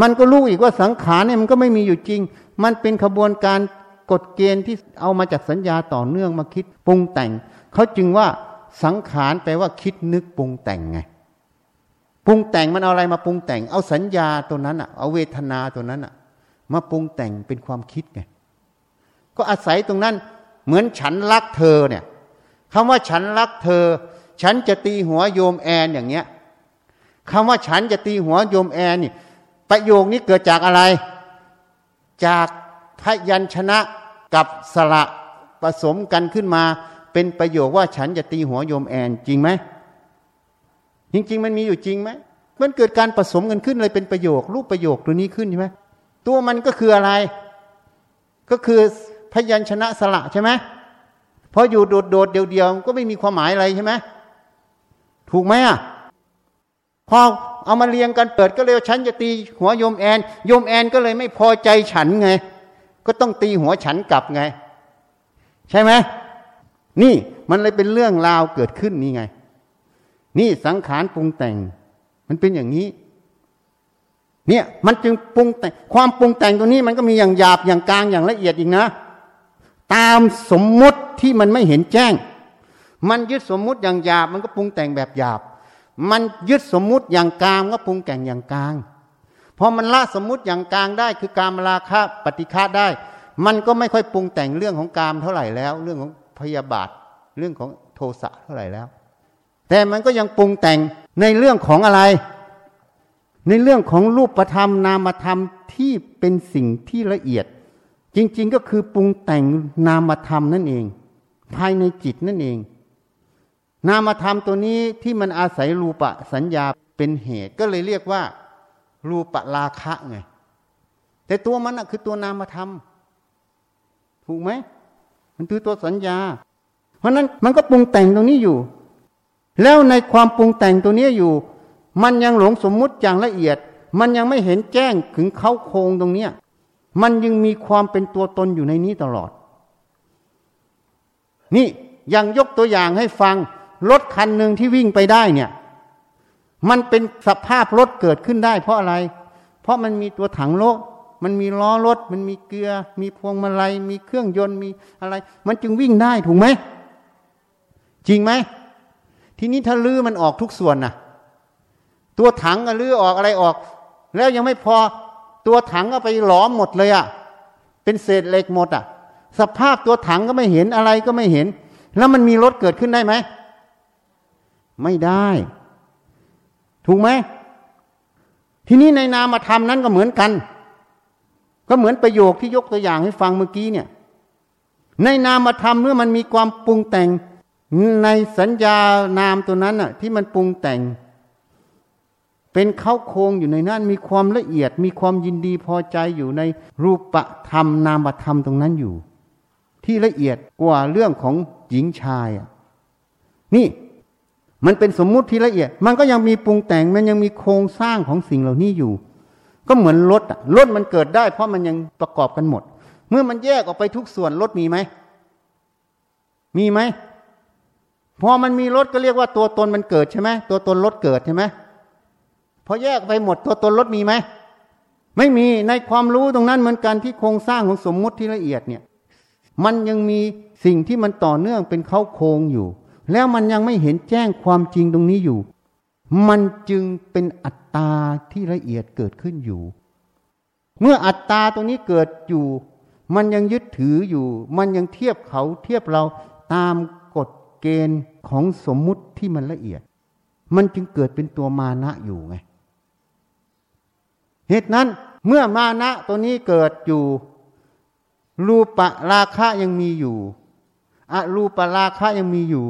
มันก็รู้อีกว่าสังขารเนี่ยมันก็ไม่มีอยู่จริง มันเป็นขบวนการ กฎเกณฑ์ที่เอามาจากสัญญาต่อเนื่องมาคิดปรุงแต่ง เขาจึงว่าสังขารแปลว่าคิดนึกปรุงแต่งไงปรุงแต่งมันเอาอะไรมาปรุงแต่ง เอาสัญญาตัวนั้นอะเอาเวทนาตัวนั้นอะ มาปรุงแต่งเป็นความคิดไงก็อาศัยตรงนั้นเหมือนฉันรักเธอเนี่ยคำว่าฉันรักเธอ ฉันจะตีหัวโยมแอนอย่างเงี้ยคำว่าฉันจะตีหัวโยมแอนนี่ประโยคนี้เกิดจากอะไร จาก พยัญชนะกับสระผสมกันขึ้นมา เป็นประโยคว่าฉันจะตีหัวโยมแอนจริงไหมจริง ๆ มันมีอยู่จริงไหมมันเกิดการผสมกันขึ้นเลยเป็นประโยค รูปประโยคตัวนี้ขึ้นใช่ไหมตัวมันก็คืออะไร ก็คือพยัญชนะสระใช่ไหมพออยู่โดดๆเดียวๆก็ไม่มีความหมายอะไรใช่ไหมถูกไหมอะพอเอามาเรียงกันเปิดก็เลยฉันจะตีหัวโยมแอน โยมแอนก็เลยไม่พอใจฉันไง ก็ต้องตีหัวฉันกลับไง ใช่ไหมนี่มันเลยเป็นเรื่องราวเกิดขึ้นนี่ไง นี่สังขารปรุงแต่ง มันเป็นอย่างนี้ เนี่ย มันจึงปรุงแต่ง ความปรุงแต่งตัวนี้มันก็มีอย่างหยาบอย่างกลางอย่างละเอียดอีกนะ ตามสมมุติที่มันไม่เห็นแจ้ง มันยึดสมมุติอย่างหยาบมันก็ปรุงแต่งแบบหยาบ มันยึดสมมุติอย่างกลางก็ปรุงแต่งอย่างกลาง พอมันละสมมุติอย่างกลางได้คือการมราคะปฏิฆาได้ มันก็ไม่ค่อยปรุงแต่งเรื่องของกามเท่าไหร่แล้ว เรื่องของพยาบาทเรื่องของโทสะเท่าไหร่แล้ว แต่มันก็ยังปรุงแต่งในเรื่องของอะไร ในเรื่องของรูปธรรมนามธรรมที่เป็นสิ่งที่ละเอียด จริง ๆ ก็คือปรุงแต่งนามธรรมนั่นเอง ภายในจิตนั่นเอง นามธรรมตัวนี้ที่มันอาศัยรูปะสัญญาเป็นเหตุก็เลยเรียกว่า รูปะราคะไง แต่ตัวมันอะคือตัวนามธรรม ถูกไหม มันคือตัวสัญญา เพราะนั้นมันก็ปรุงแต่งตรงนี้อยู่ แล้วในความปรุงแต่งตัวนี้อยู่ มันยังหลงสมมุติอย่างละเอียด มันยังไม่เห็นแจ้งถึงเขาโครงตรงเนี้ย มันยังมีความเป็นตัวตนอยู่ในนี้ตลอด นี่อย่างยกตัวอย่างให้ฟังรถคันหนึ่งที่วิ่งไปได้เนี่ย มันเป็นสภาพรถเกิดขึ้นได้ เพราะอะไร เพราะมันมีตัวถังรถมันมีล้อรถ มันมีเกลือมีพวงมาลัย มีเครื่องยนต์ มีอะไร มันจึงวิ่งได้ถูกไหม จริงไหม ทีนี้ถ้าลื้อมันออกทุกส่วนนะตัวถังก็ลื้อออกอะไรออก แล้วยังไม่พอ ตัวถังก็ไปหลอมหมดเลยอะ่ะ เป็นเศษเหล็กหมดอะ่ะ สภาพตัวถังก็ไม่เห็นอะไรก็ไม่เห็น แล้วมันมีรถเกิดขึ้นได้ไหม ไม่ได้ ถูกไหมทีนี้ในนามธรรมนั้นก็เหมือนกัน ก็เหมือนประโยคที่ยกตัวอย่างให้ฟังเมื่อกี้เนี่ย ในนามธรรมเมื่อมันมีความปรุงแต่ง ในสัญญานามตัวนั้นอะ ที่มันปรุงแต่ง เป็นเข้าโครงอยู่ในนั้น มีความละเอียด มีความยินดีพอใจอยู่ในรูปธรรมนามธรรมตรงนั้นอยู่ ที่ละเอียดกว่าเรื่องของหญิงชายอะนี่ มันเป็นสมมุติที่ละเอียด มันก็ยังมีปรุงแต่ง มันยังมีโครงสร้างของสิ่งเหล่านี้อยู่ ก็เหมือนรถอะรถมันเกิดได้ เพราะมันยังประกอบกันหมด เมื่อมันแยกออกไปทุกส่วนรถมีไหม มีไหม พอมันมีรถก็เรียกว่าตัวตนมันเกิดใช่ไหม ตัวตนรถเกิดใช่ไหมพอแยกไปหมดตัวตนรถมีไหม ไม่มี ในความรู้ตรงนั้นเหมือนกันที่โครงสร้างของสมมุติที่ละเอียดเนี่ย มันยังมีสิ่งที่มันต่อเนื่องเป็นเข้าโครงอยู่ แล้วมันยังไม่เห็นแจ้งความจริงตรงนี้อยู่ มันจึงเป็นอัตตาที่ละเอียดเกิดขึ้นอยู่ เมื่ออัตตาตรงนี้เกิดอยู่ มันยังยึดถืออยู่ มันยังเทียบเขาเทียบเราตามกฎเกณฑ์ของสมมุติที่มันละเอียด มันจึงเกิดเป็นตัวมานะอยู่ไง เหตุนั้นเมื่อมานะตัวนี้เกิดอยู่ รูปะราคะยังมีอยู่อรูปะราคะยังมีอยู่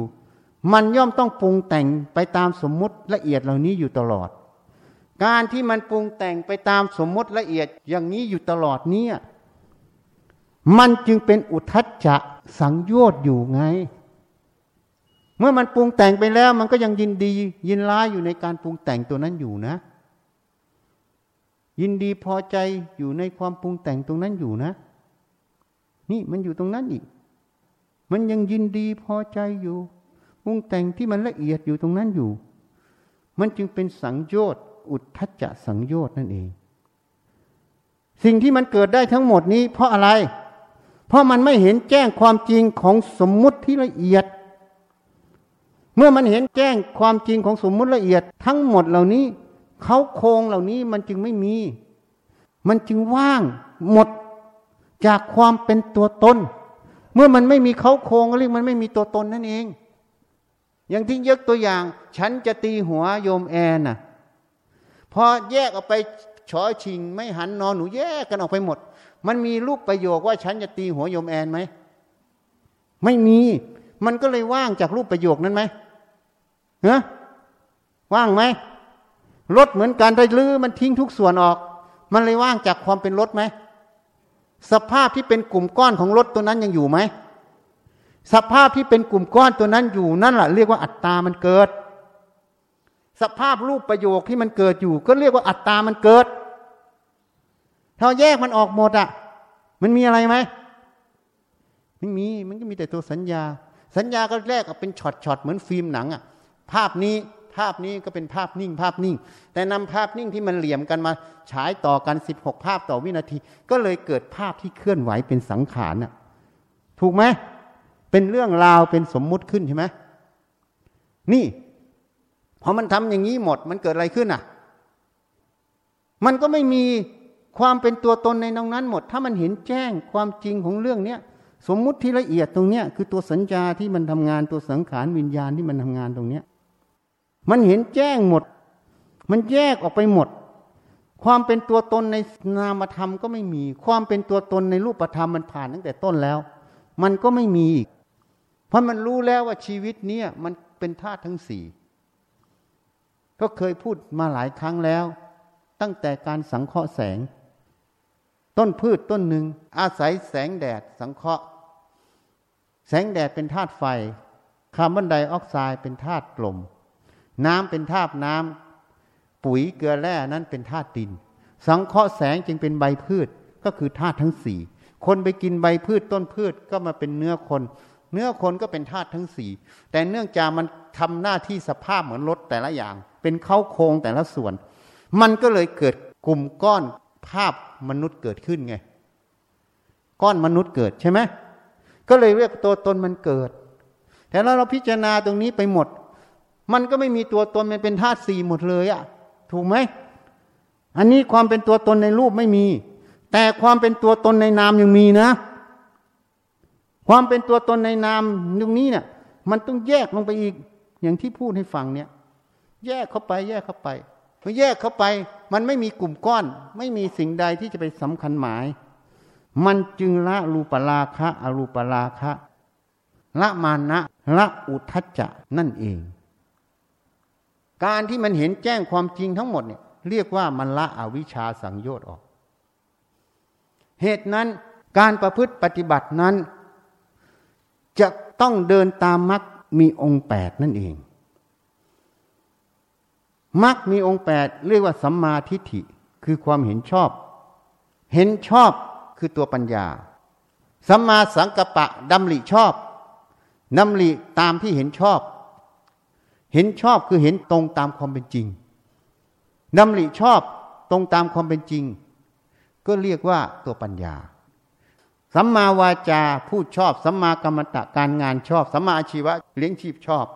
มันย่อมต้องปรุงแต่งไปตามสมมุติละเอียดเหล่านี้อยู่ตลอด การที่มันปรุงแต่งไปตามสมมุติละเอียดอย่างนี้อยู่ตลอดเนี่ย มันจึงเป็นอุทัจจะสังโยชน์อยู่ไง เมื่อมันปรุงแต่งไปแล้วมันก็ยังยินดี ยินร้ายอยู่ในการปรุงแต่งตัวนั้นอยู่นะ ยินดีพอใจอยู่ในความปรุงแต่งตรงนั้นอยู่นะ นี่มันอยู่ตรงนั้นอีก มันยังยินดีพอใจอยู่ รุงแต่งที่มันละเอียดอยู่ตรงนั้นอยู่ มันจึงเป็นสังโยชน์อุทธัจจะสังโยชน์นั่นเอง สิ่งที่มันเกิดได้ทั้งหมดนี้ เพราะอะไร เพราะมันไม่เห็นแจ้งความจริงของสมมุติที่ละเอียด เมื่อมันเห็นแจ้งความจริงของสมมุติละเอียด ทั้งหมดเหล่านี้เขาโครงเหล่านี้มันจึงไม่มี มันจึงว่างหมดจากความเป็นตัวตน เมื่อมันไม่มีเขาโครงเรียกมันไม่มีตัวตนนั่นเอง อย่างที่ยกตัวอย่าง ฉันจะตีหัวโยมแอนน่ะพอแยกออกไปชอชิง ไม่หันนอนหนูแยกกันออกไปหมด มันมีรูปประโยคว่าฉันจะตีหัวโยมแอนไหมไม่มี มันก็เลยว่างจากรูปประโยคนั้นไหมเนะว่างไหมรถเหมือนการได้ลื้อมันทิ้งทุกส่วนออก มันเลยว่างจากความเป็นรถไหมสภาพที่เป็นกลุ่มก้อนของรถตัวนั้นยังอยู่ไหม สภาพที่เป็นกลุ่มก้อนตัวนั้นอยู่นั่นแหละเรียกว่าอัตตามันเกิด สภาพรูปประโยคที่มันเกิดอยู่ ก็เรียกว่าอัตตามันเกิด ถ้าแยกมันออกหมดอะ มันมีอะไรไหมไม่มีมันก็มีแต่ตัวสัญญา สัญญาก็แรกเป็นช็อตช็อตเหมือนฟิล์มหนังอะ ภาพนี้ภาพนี้ก็เป็นภาพนิ่ง ภาพนิ่ง แต่นำภาพนิ่งที่มันเหลี่ยมกันมาฉายต่อกันสิบหกภาพต่อวินาที ก็เลยเกิดภาพที่เคลื่อนไหวเป็นสังขารน่ะ ถูกไหม เป็นเรื่องราวเป็นสมมุติขึ้นใช่ไหมนี่พอมันทำอย่างนี้หมดมันเกิดอะไรขึ้นอะ มันก็ไม่มีความเป็นตัวตนในตรงนั้นหมด ถ้ามันเห็นแจ้งความจริงของเรื่องเนี้ยสมมุติที่ละเอียดตรงเนี้ยคือตัวสัญญาที่มันทำงานตัวสังขารวิญญาณที่มันทำงานตรงเนี้ย มันเห็นแจ้งหมด มันแยกออกไปหมด ความเป็นตัวตนในนามธรรมก็ไม่มี ความเป็นตัวตนในรูปธรรมมันผ่านตั้งแต่ต้นแล้ว มันก็ไม่มีอีก เพราะมันรู้แล้วว่าชีวิตเนี้ยมันเป็นธาตุทั้งสี่ก็เคยพูดมาหลายครั้งแล้ว ตั้งแต่การสังเคราะห์แสง ต้นพืชต้นหนึ่งอาศัยแสงแดดสังเคราะห์ แสงแดดเป็นธาตุไฟ คาร์บอนไดออกไซด์เป็นธาตุลมน้ำเป็นธาตุน้ำปุ๋ยเกลือแร่นั้นเป็นธาตุดิน สังเคราะห์แสงจึงเป็นใบพืชก็คือธาตุทั้งสี่คนไปกินใบพืชต้นพืชก็มาเป็นเนื้อคน เนื้อคนก็เป็นธาตุทั้งสี่แต่เนื่องจากมันทำหน้าที่สภาพเหมือนรถแต่ละอย่าง เป็นเข้าโครงแต่ละส่วน มันก็เลยเกิดกลุ่มก้อนภาพมนุษย์เกิดขึ้นไง ก้อนมนุษย์เกิดใช่ไหมก็เลยเรียกตัวตนมันเกิด แต่เราเราพิจารณาตรงนี้ไปหมด มันก็ไม่มีตัวตนมันเป็นธาตุสี่หมดเลยอะถูกไหมอันนี้ความเป็นตัวตนในรูปไม่มี แต่ความเป็นตัวตนในนามยังมีนะ ความเป็นตัวตนในนามตรงนี้เนี่ยมันต้องแยกลงไปอีก อย่างที่พูดให้ฟังเนี่ย แยกเข้าไป แยกเข้าไปพอแยกเข้าไป มันไม่มีกลุ่มก้อน ไม่มีสิ่งใดที่จะไปสำคัญหมาย มันจึงละรูปราคะอรูปราคะละมานะละอุทัจจะนั่นเอง การที่มันเห็นแจ้งความจริงทั้งหมดเนี่ยเรียกว่ามันละอวิชชาสังโยชน์ออก เหตุนั้นการประพฤติปฏิบัตินั้น จะต้องเดินตามมรรคมีองค์แปดนั่นเองมรรคมีองค์แปดเรียกว่าสัมมาทิฏฐิคือความเห็นชอบ เห็นชอบคือตัวปัญญาสัมมาสังกัปปะดำริชอบดำริตามที่เห็นชอบ เห็นชอบคือเห็นตรงตามความเป็นจริงดำริชอบตรงตามความเป็นจริง ก็เรียกว่าตัวปัญญา สัมมาวาจาพูดชอบ สัมมากรรมตะการงานชอบ สัมมาอาชีวะเลี้ยงชีพชอบ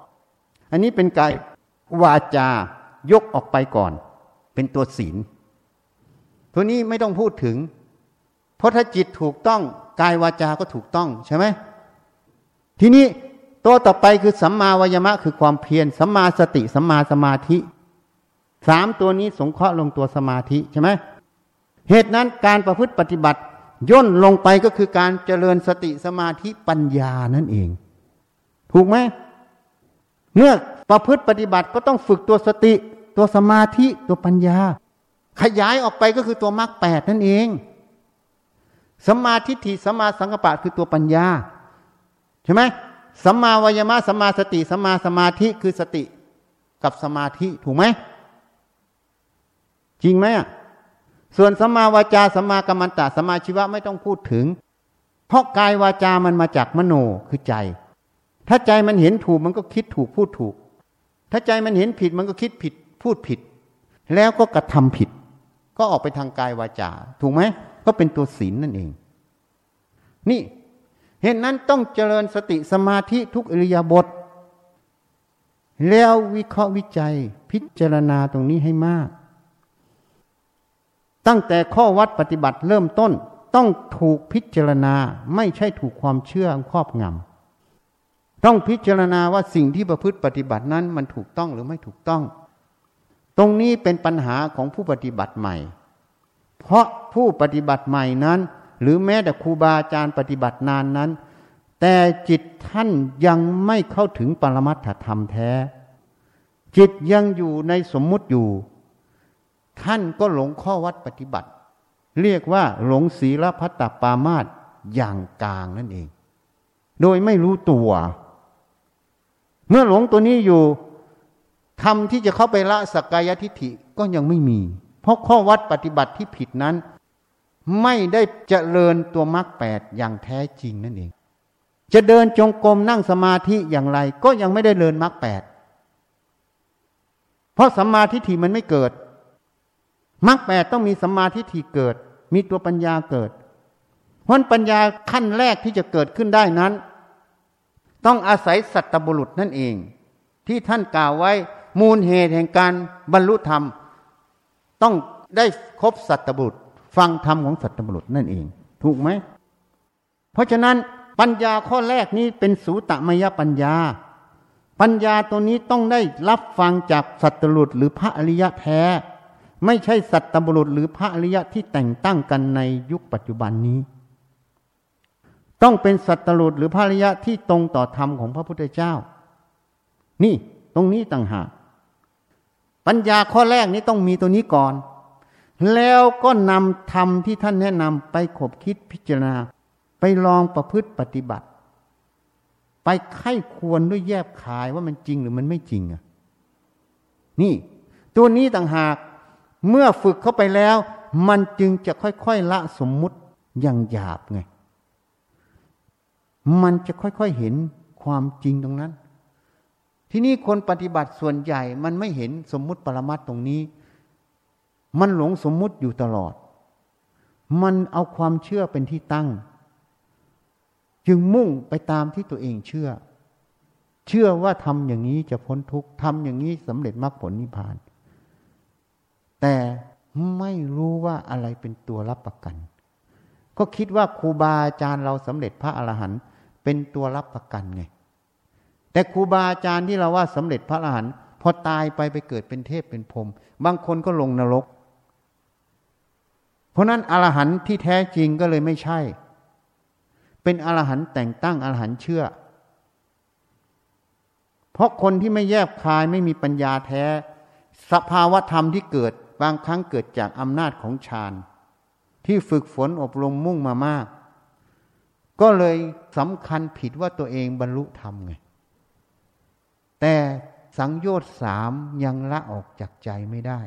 อันนี้เป็นกายวาจายกออกไปก่อน เป็นตัวศีลตัวนี้ไม่ต้องพูดถึง เพราะถ้าจิตถูกต้องกายวาจาก็ถูกต้องใช่ไหมทีนี้ตัวต่อไปคือสัมมาวายมะคือความเพียรสัมมาสติสัมมาสมาธิสามตัวนี้สงเคราะห์ลงตัวสมาธิใช่ไหมเหตุนั้นการประพฤติปฏิบัติ ย่นลงไปก็คือการเจริญสติสมาธิปัญญานั่นเอง ถูกไหมเมื่อประพฤติปฏิบัติก็ต้องฝึกตัวสติ ตัวสมาธิตัวปัญญา ขยายออกไปก็คือตัวมรรคแปดนั่นเองสมาธิฐิสมาสังกปะคือตัวปัญญา ใช่ไหมสัมมาวายมะสัมมาสติสัมมาสมาธิคือสติกับสมาธิถูกไหมจริงไหมอะ ส่วนสัมมาวาจาสัมมากรรมันตะสัมมาชีวะไม่ต้องพูดถึง เพราะกายวาจามันมาจากมโนคือใจ ถ้าใจมันเห็นถูกมันก็คิดถูกพูดถูก ถ้าใจมันเห็นผิดมันก็คิดผิดพูดผิด แล้วก็กระทำผิด ก็ออกไปทางกายวาจา ถูกไหมก็เป็นตัวศีลนั่นเอง นี่เห็นนั้นต้องเจริญสติสมาธิทุกอริยบทแล้ววิเคราะห์วิจัยพิจารณาตรงนี้ให้มาก ตั้งแต่ข้อวัดปฏิบัติเริ่มต้นต้องถูกพิจารณาไม่ใช่ถูกความเชื่อครอบงำต้องพิจารณาว่าสิ่งที่ประพฤติปฏิบัตินั้นมันถูกต้องหรือไม่ถูกต้อง ตรงนี้เป็นปัญหาของผู้ปฏิบัติใหม่ เพราะผู้ปฏิบัติใหม่นั้น หรือแม้แต่ครูบาอาจารย์ปฏิบัตินานนั้น แต่จิตท่านยังไม่เข้าถึงปรมัตถธรรมแท้ จิตยังอยู่ในสมมุติอยู่ ท่านก็หลงข้อวัดปฏิบัติ เรียกว่าหลงศีลพัตตปามาตอย่างกลางนั่นเอง โดยไม่รู้ตัว เมื่อหลงตัวนี้อยู่ทำที่จะเข้าไปละสกายทิฏฐิก็ยังไม่มี เพราะข้อวัดปฏิบัติที่ผิดนั้น ไม่ได้เจริญตัวมรรคแปดอย่างแท้จริงนั่นเอง จะเดินจงกรมนั่งสมาธิอย่างไร ก็ยังไม่ได้เดินมรรคแปดเพราะสัมมาทิฏฐิมันไม่เกิด มรรคแปดต้องมีสัมมาทิฏฐิเกิด มีตัวปัญญาเกิด เพราะปัญญาขั้นแรกที่จะเกิดขึ้นได้นั้น ต้องอาศัยสัตตบุรุษนั่นเอง ที่ท่านกล่าวไว้มูลเหตุแห่งการบรรลุธรรม ต้องได้ครบสัตตบุรุษ ฟังธรรมของสัตบุรุษนั่นเอง ถูกไหม เพราะฉะนั้นปัญญาข้อแรกนี้เป็นสูตมยปัญญา ปัญญาตัวนี้ต้องได้รับฟังจากสัตบุรุษหรือพระอริยะแท้ ไม่ใช่สัตบุรุษหรือพระอริยะที่แต่งตั้งกันในยุคปัจจุบันนี้ ต้องเป็นสัตบุรุษหรือพระอริยะที่ตรงต่อธรรมของพระพุทธเจ้า นี่ตรงนี้ต่างหากปัญญาข้อแรกนี้ต้องมีตัวนี้ก่อน แล้วก็นำธรรมที่ท่านแนะนำไปขบคิดพิจารณา ไปลองประพฤติปฏิบัติ ไปไข้ควรด้วยแยบขายว่ามันจริงหรือมันไม่จริงอะ นี่ ตัวนี้ต่างหาก เมื่อฝึกเข้าไปแล้ว มันจึงจะค่อยๆละสมมุติอย่างหยาบไง มันจะค่อยๆเห็นความจริงตรงนั้น ที่นี่คนปฏิบัติส่วนใหญ่มันไม่เห็นสมมุติปรมัตตรงนี้ มันหลงสมมุติอยู่ตลอด มันเอาความเชื่อเป็นที่ตั้ง จึงมุ่งไปตามที่ตัวเองเชื่อ เชื่อว่าทำอย่างนี้จะพ้นทุกข์ทำอย่างนี้สำเร็จมรรคผลนิพพาน แต่ไม่รู้ว่าอะไรเป็นตัวรับประกัน ก็คิดว่าครูบาอาจารย์เราสำเร็จพระอรหันต์เป็นตัวรับประกันไง แต่ครูบาอาจารย์ที่เราว่าสำเร็จพระอรหันต์พอตายไปไปเกิดเป็นเทพเป็นพรมบางคนก็ลงนรก เพราะนั้นอรหันต์ที่แท้จริงก็เลยไม่ใช่ เป็นอรหันต์แต่งตั้งอรหันต์เชื่อ เพราะคนที่ไม่แยบคายไม่มีปัญญาแท้ สภาวะธรรมที่เกิด บางครั้งเกิดจากอำนาจของฌานที่ฝึกฝนอบรมมุ่งมามาก ก็เลยสำคัญผิดว่าตัวเองบรรลุธรรมไง แต่สังโยชน์สามยังละออกจากใจไม่ได้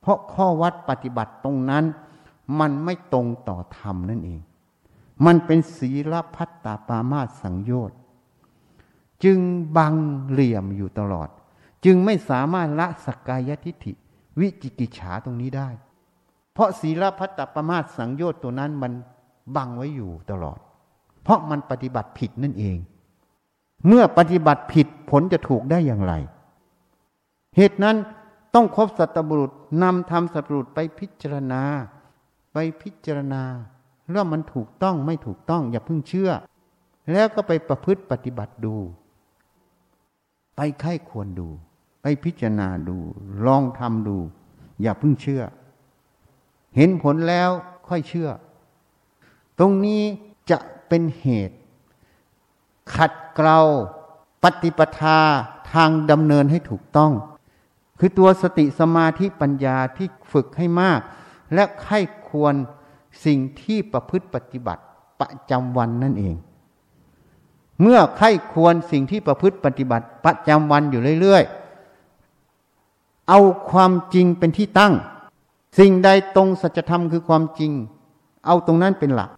เพราะข้อวัดปฏิบัติตรงนั้น มันไม่ตรงต่อธรรมนั่นเอง มันเป็นศีลพัตตาปามาสังโยชน์จึงบังเหลี่ยมอยู่ตลอด จึงไม่สามารถละสักกายทิฏฐิ วิจิกิจฉาตรงนี้ได้ เพราะศีลพัตตาปามาสังโยชน์ตัวนั้นมันบังไว้อยู่ตลอด เพราะมันปฏิบัติผิดนั่นเอง เมื่อปฏิบัติผิดผลจะถูกได้อย่างไร เหตุนั้นต้องครบสัตบุรุษนำทำสัตบุรุษไปพิจารณา ไปพิจารณาเรื่องมันถูกต้องไม่ถูกต้องอย่าเพิ่งเชื่อ แล้วก็ไปประพฤติปฏิบัติดู ไปไข้ควรดู ไปพิจารณาดู ลองทำดู อย่าเพิ่งเชื่อ เห็นผลแล้วค่อยเชื่อ ตรงนี้จะเป็นเหตุ ขัดเกลาปฏิปทาทางดำเนินให้ถูกต้อง คือตัวสติสมาธิปัญญาที่ฝึกให้มาก และไข้ควรสิ่งที่ประพฤติปฏิบัติประจำวันนั่นเอง เมื่อไข้ควรสิ่งที่ประพฤติปฏิบัติประจำวันอยู่เรื่อยๆ เอาความจริงเป็นที่ตั้ง สิ่งใดตรงสัจธรรมคือความจริง เอาตรงนั้นเป็นหลัก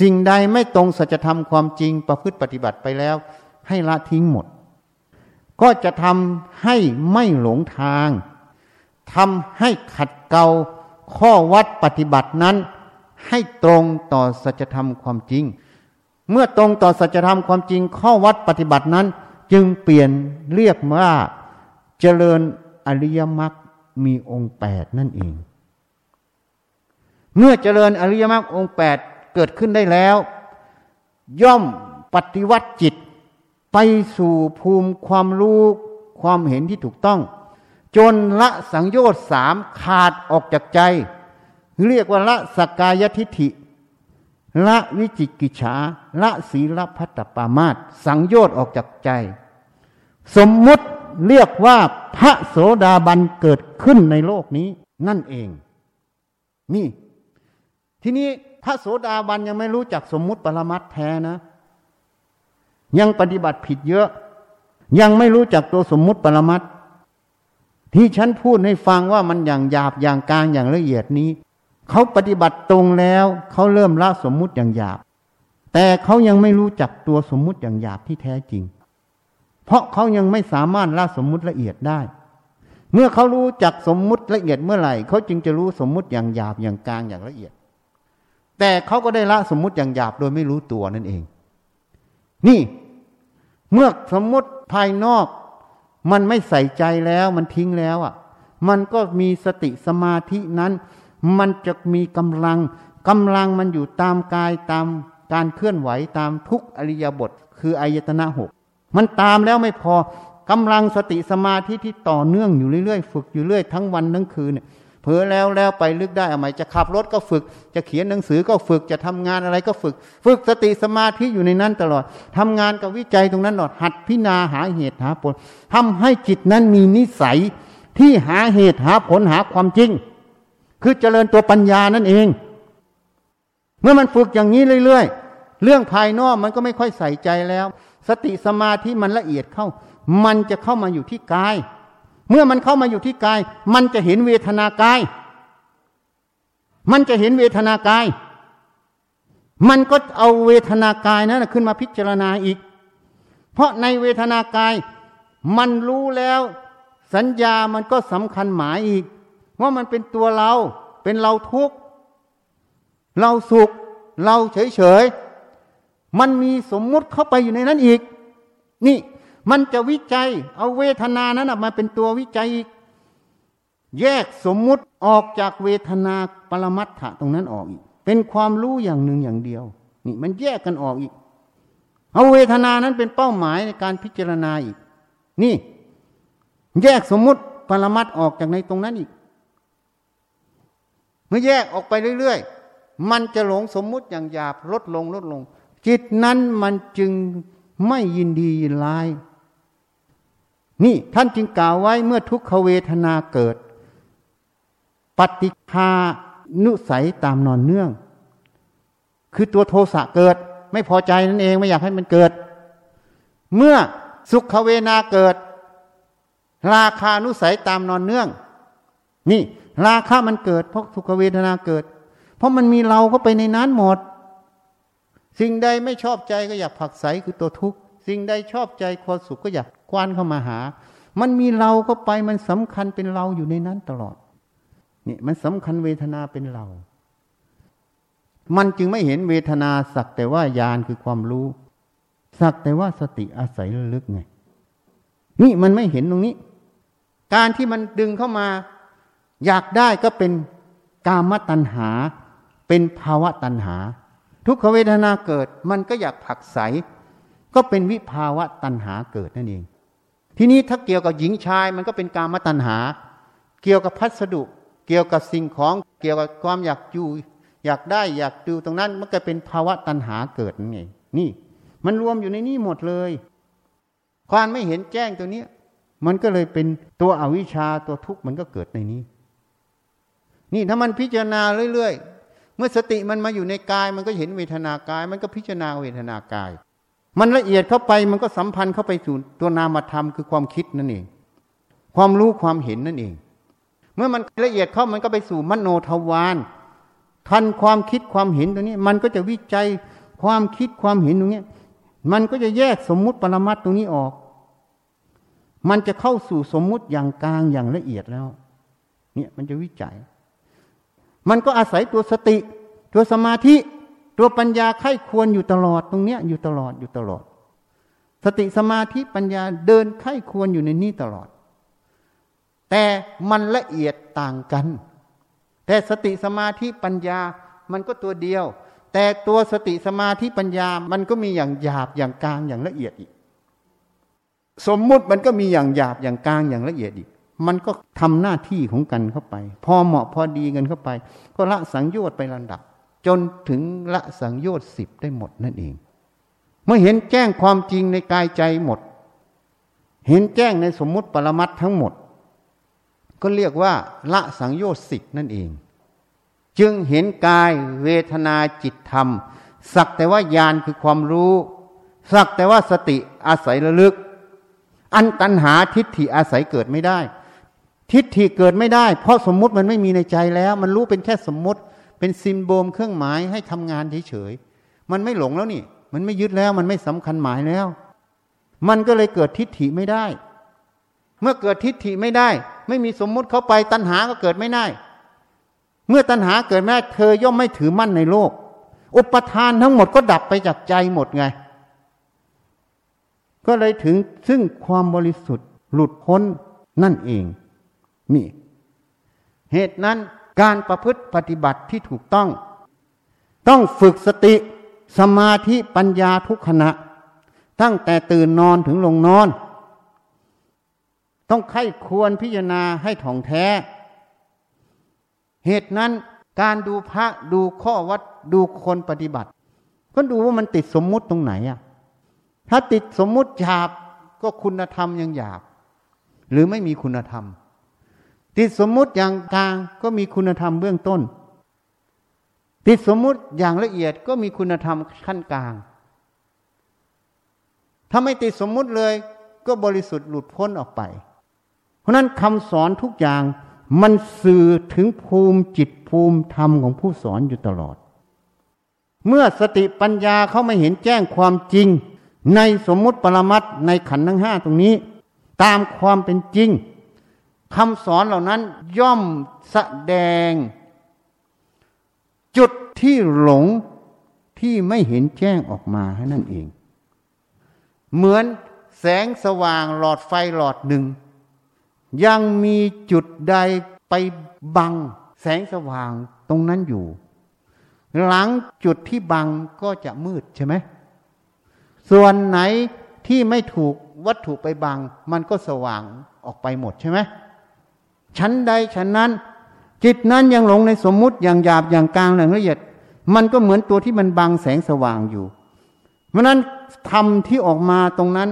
สิ่งใดไม่ตรงสัจธรรมความจริงประพฤติปฏิบัติไปแล้ว ให้ละทิ้งหมด ก็จะทำให้ไม่หลงทางทำให้ขัดเกลาข้อวัดปฏิบัตินั้น ให้ตรงต่อสัจธรรมความจริง เมื่อตรงต่อสัจธรรมความจริง ข้อวัดปฏิบัตินั้น จึงเปลี่ยนเรียกว่าเจริญ อริยมรรคมีองค์แปดนั่นเอง เมื่อเจริญอริยมรรคองค์แปดเกิดขึ้นได้แล้ว ย่อมปฏิวัติจิต ไปสู่ภูมิความรู้ความเห็นที่ถูกต้อง จนละสังโยชน์สามขาดออกจากใจ เรียกว่าละสกายทิฐิละวิจิกิจฉาละศีลพัตตปามาตสังโยชน์ออกจากใจ สมมุติ เรียกว่าพระโสดาบันเกิดขึ้นในโลกนี้ นั่นเอง นี่ ทีนี้พระโสดาบันยังไม่รู้จักสมมุติปรมัตแท้นะ ยังปฏิบัติผิดเยอะ ยังไม่รู้จักตัวสมมุติปรมัตที่ฉันพูดให้ฟังว่ามันอย่างหยาบอย่างกลางอย่างละเอียดนี้ เขาปฏิบัติตรงแล้วเขาเริ่มละสมมุติอย่างหยาบ แต่เขายังไม่รู้จักตัวสมมุติอย่างหยาบที่แท้จริง เพราะเขายังไม่สามารถละสมมุติละเอียดได้ เมื่อเขารู้จักสมมุติละเอียดเมื่อไหร่เขาจึงจะรู้สมมุติอย่างหยาบอย่างกลางอย่างละเอียด แต่เขาก็ได้ละสมมุติอย่างหยาบโดยไม่รู้ตัวนั่นเอง นี่เมื่อสมมุติภายนอก มันไม่ใส่ใจแล้วมันทิ้งแล้วอะ มันก็มีสติสมาธินั้น มันจะมีกำลังกำลังมันอยู่ตามกายตามการเคลื่อนไหวตามทุกอริยบท คืออายตนะหก มันตามแล้วไม่พอกำลังสติสมาธิที่ต่อเนื่องอยู่เรื่อยๆ ฝึกอยู่เรื่อยทั้งวันทั้งคืนเนี่ยเผลอแล้วแล้วไปลึกได้เอาไหมจะขับรถก็ฝึก จะเขียนหนังสือก็ฝึกจะทำงานอะไรก็ฝึก ฝึกสติสมาธิอยู่ในนั้นตลอดทำงานกับวิจัยตรงนั้นตลอดหัดพิจารณาหาเหตุหาผลทำให้จิตนั้นมีนิสัยที่หาเหตุหาผลหาความจริง คือเจริญตัวปัญญานั่นเอง เมื่อมันฝึกอย่างนี้เรื่อย ๆ เรื่องภายนอกมันก็ไม่ค่อยใส่ใจแล้ว สติสมาธิมันละเอียดเข้า มันจะเข้ามาอยู่ที่กาย เมื่อมันเข้ามาอยู่ที่กาย มันจะเห็นเวทนากาย มันจะเห็นเวทนากาย มันก็เอาเวทนากายนั้นขึ้นมาพิจารณาอีก เพราะในเวทนากาย มันรู้แล้ว สัญญามันก็สำคัญหมายอีก ว่ามันเป็นตัวเรา เป็นเราทุกข์ เราสุข เราเฉยเฉย มันมีสมมุติเข้าไปอยู่ในนั้นอีก นี่มันจะวิจัย เอาเวทนานั้นมาเป็นตัววิจัยอีก แยกสมมุติออกจากเวทนาปรมัตถะตรงนั้นออกอีก เป็นความรู้อย่างหนึ่งอย่างเดียว นี่มันแยกกันออกอีก เอาเวทนานั้นเป็นเป้าหมายในการพิจารณาอีก นี่ แยกสมมุติปรมัตออกจากในตรงนั้นอีก เมื่อแยกออกไปเรื่อยๆ มันจะหลงสมมุติอย่างหยาบลดลงลดลง จิตนั้นมันจึงไม่ยินดียินร้าย นี่ท่านจึงกล่าวไว้เมื่อทุกขเวทนาเกิด ปฏิคานุสัยตามนอนเนื่อง คือตัวโทสะเกิด ไม่พอใจนั่นเองไม่อยากให้มันเกิด เมื่อสุขเวนาเกิด ราคานุสัยตามนอนเนื่อง นี่ ราคามันเกิด เพราะสุขเวทนาเกิด เพราะมันมีเราก็ไปในนั้นหมด สิ่งใดไม่ชอบใจก็อยากผักใสคือตัวทุกข์ สิ่งใดชอบใจความสุขก็อยากกวานเข้ามาหา มันมีเราเข้าไปมันสำคัญเป็นเราอยู่ในนั้นตลอดนี่มันสำคัญเวทนาเป็นเรา มันจึงไม่เห็นเวทนาสักแต่ว่ายานคือความรู้ สักแต่ว่าสติอาศัยลึกไงนี่มันไม่เห็นตรงนี้ การที่มันดึงเข้ามา อยากได้ก็เป็นกามตัณหา เป็นภาวะตัณหา ทุกขเวทนาเกิดมันก็อยากผักใส ก็เป็นวิภาวะตัณหาเกิดนั่นเอง ทีนี้ถ้าเกี่ยวกับหญิงชายมันก็เป็นกามตัณหา เกี่ยวกับพัสดุ เกี่ยวกับสิ่งของเกี่ยวกับความอยากอยู่ อยากได้อยากดูตรงนั้นมันก็เป็นภาวะตัณหาเกิดนั่นเองนี่ มันรวมอยู่ในนี้หมดเลย ความไม่เห็นแจ้งตัวนี้มันก็เลยเป็นตัวอวิชชาตัวทุกข์มันก็เกิดในนี้ นี่ถ้ามันพิจารณาเรื่อย มื่อสติมันมาอยู่ในกาย มันก็เห็นเวทนากาย มันก็พิจารณาเวทนากาย มันละเอียดเข้าไปมันก็สัมพันธ์เข้าไปสู่ตัวนามธรรมคือความคิดนั่นเอง ความรู้ความเห็นนั่นเอง เมื่อมันละเอียดเข้ามันก็ไปสู่มโนทวารทันความคิดความเห็นตรงนี้ มันก็จะวิจัยความคิดความเห็นตรงนี้มันก็จะแยกสมมุติปรมัตตรงนี้ออก มันจะเข้าสู่สมมุติอย่างกลางอย่างละเอียดแล้ว เนี่ยมันจะวิจัย มันก็อาศัยตัวสติ ตัวสมาธิตัวปัญญาไข้ควรอยู่ตลอดตรงเนี้ยอยู่ตลอดอยู่ตลอด สติสมาธิปัญญาเดินไข้ควรอยู่ในนี้ตลอด แต่มันละเอียดต่างกัน แต่สติสมาธิปัญญามันก็ตัวเดียว แต่ตัวสติสมาธิปัญญามันก็มีอย่างหยาบอย่างกลางอย่างละเอียดอีก สมมุติมันก็มีอย่างหยาบอย่างกลางอย่างละเอียดอีกมันก็ทำหน้าที่ของกันเข้าไป พอเหมาะพอดีกันเข้าไป ก็ละสังโยชน์ไปลำดับ จนถึงละสังโยชน์สิบได้หมดนั่นเอง เมื่อเห็นแจ้งความจริงในกายใจหมด เห็นแจ้งในสมมุติปรมัตทั้งหมด ก็เรียกว่า ละสังโยชน์สิบนั่นเอง จึงเห็นกายเวทนาจิตธรรม สักแต่ว่าญาณคือความรู้ สักแต่ว่าสติอาศัยระลึก อันตัณหาทิฏฐิอาศัยเกิดไม่ได้ทิฏฐิเกิดไม่ได้ เพราะสมมุติมันไม่มีในใจแล้ว มันรู้เป็นแค่สมมุติ เป็นซิมโบมเครื่องหมายให้ทำงานเฉยๆมันไม่หลงแล้วนี่ มันไม่ยึดแล้วมันไม่สำคัญหมายแล้ว มันก็เลยเกิดทิฏฐิไม่ได้ เมื่อเกิดทิฏฐิไม่ได้ ไม่มีสมมุติเข้าไปตัณหาก็เกิดไม่ได้ เมื่อตัณหาเกิดไม่ได้เธอย่อมไม่ถือมั่นในโลก อุปทานทั้งหมดก็ดับไปจากใจหมดไง ก็เลยถึงซึ่งความบริสุทธิ์หลุดพ้นนั่นเอง นี่ เหตุนั้น การประพฤติปฏิบัติที่ถูกต้อง ต้องฝึกสติสมาธิปัญญาทุกขณะ ตั้งแต่ตื่นนอนถึงลงนอน ต้องไข้ควรพิจารณาให้ถ่องแท้ เหตุนั้นการดูพระดูข้อวัดดูคนปฏิบัติ ก็ดูว่ามันติดสมมุติตรงไหนอะถ้าติดสมมุติหยาบก็คุณธรรมยังหยาบ หรือไม่มีคุณธรรม ติดสมมุติอย่างกลางก็มีคุณธรรมเบื้องต้น ติดสมมุติอย่างละเอียดก็มีคุณธรรมขั้นกลาง ถ้าไม่ติดสมมุติเลยก็บริสุทธิ์หลุดพ้นออกไป เพราะนั้นคำสอนทุกอย่างมันสื่อถึงภูมิจิตภูมิธรรมของผู้สอนอยู่ตลอด เมื่อสติปัญญาเขาไม่เห็นแจ้งความจริง ในสมมุติปรมัตในขันธ์ทั้งห้าตรงนี้ ตามความเป็นจริง คำสอนเหล่านั้นย่อมแสดง จุดที่หลงที่ไม่เห็นแจ้งออกมาให้นั่นเอง เหมือนแสงสว่างหลอดไฟหลอดหนึ่ง ยังมีจุดใดไปบัง แสงสว่างตรงนั้นอยู่ หลังจุดที่บังก็จะมืดใช่ไหมส่วนไหนที่ไม่ถูกวัตถุไปบัง มันก็สว่างออกไปหมดใช่ไหม ชั้นใดชั้นนั้น จิตนั้นยังหลงในสมมุติอย่างหยาบอย่างกลางอย่างละเอียด มันก็เหมือนตัวที่มันบังแสงสว่างอยู่ เพราะนั้นธรรมที่ออกมาตรงนั้น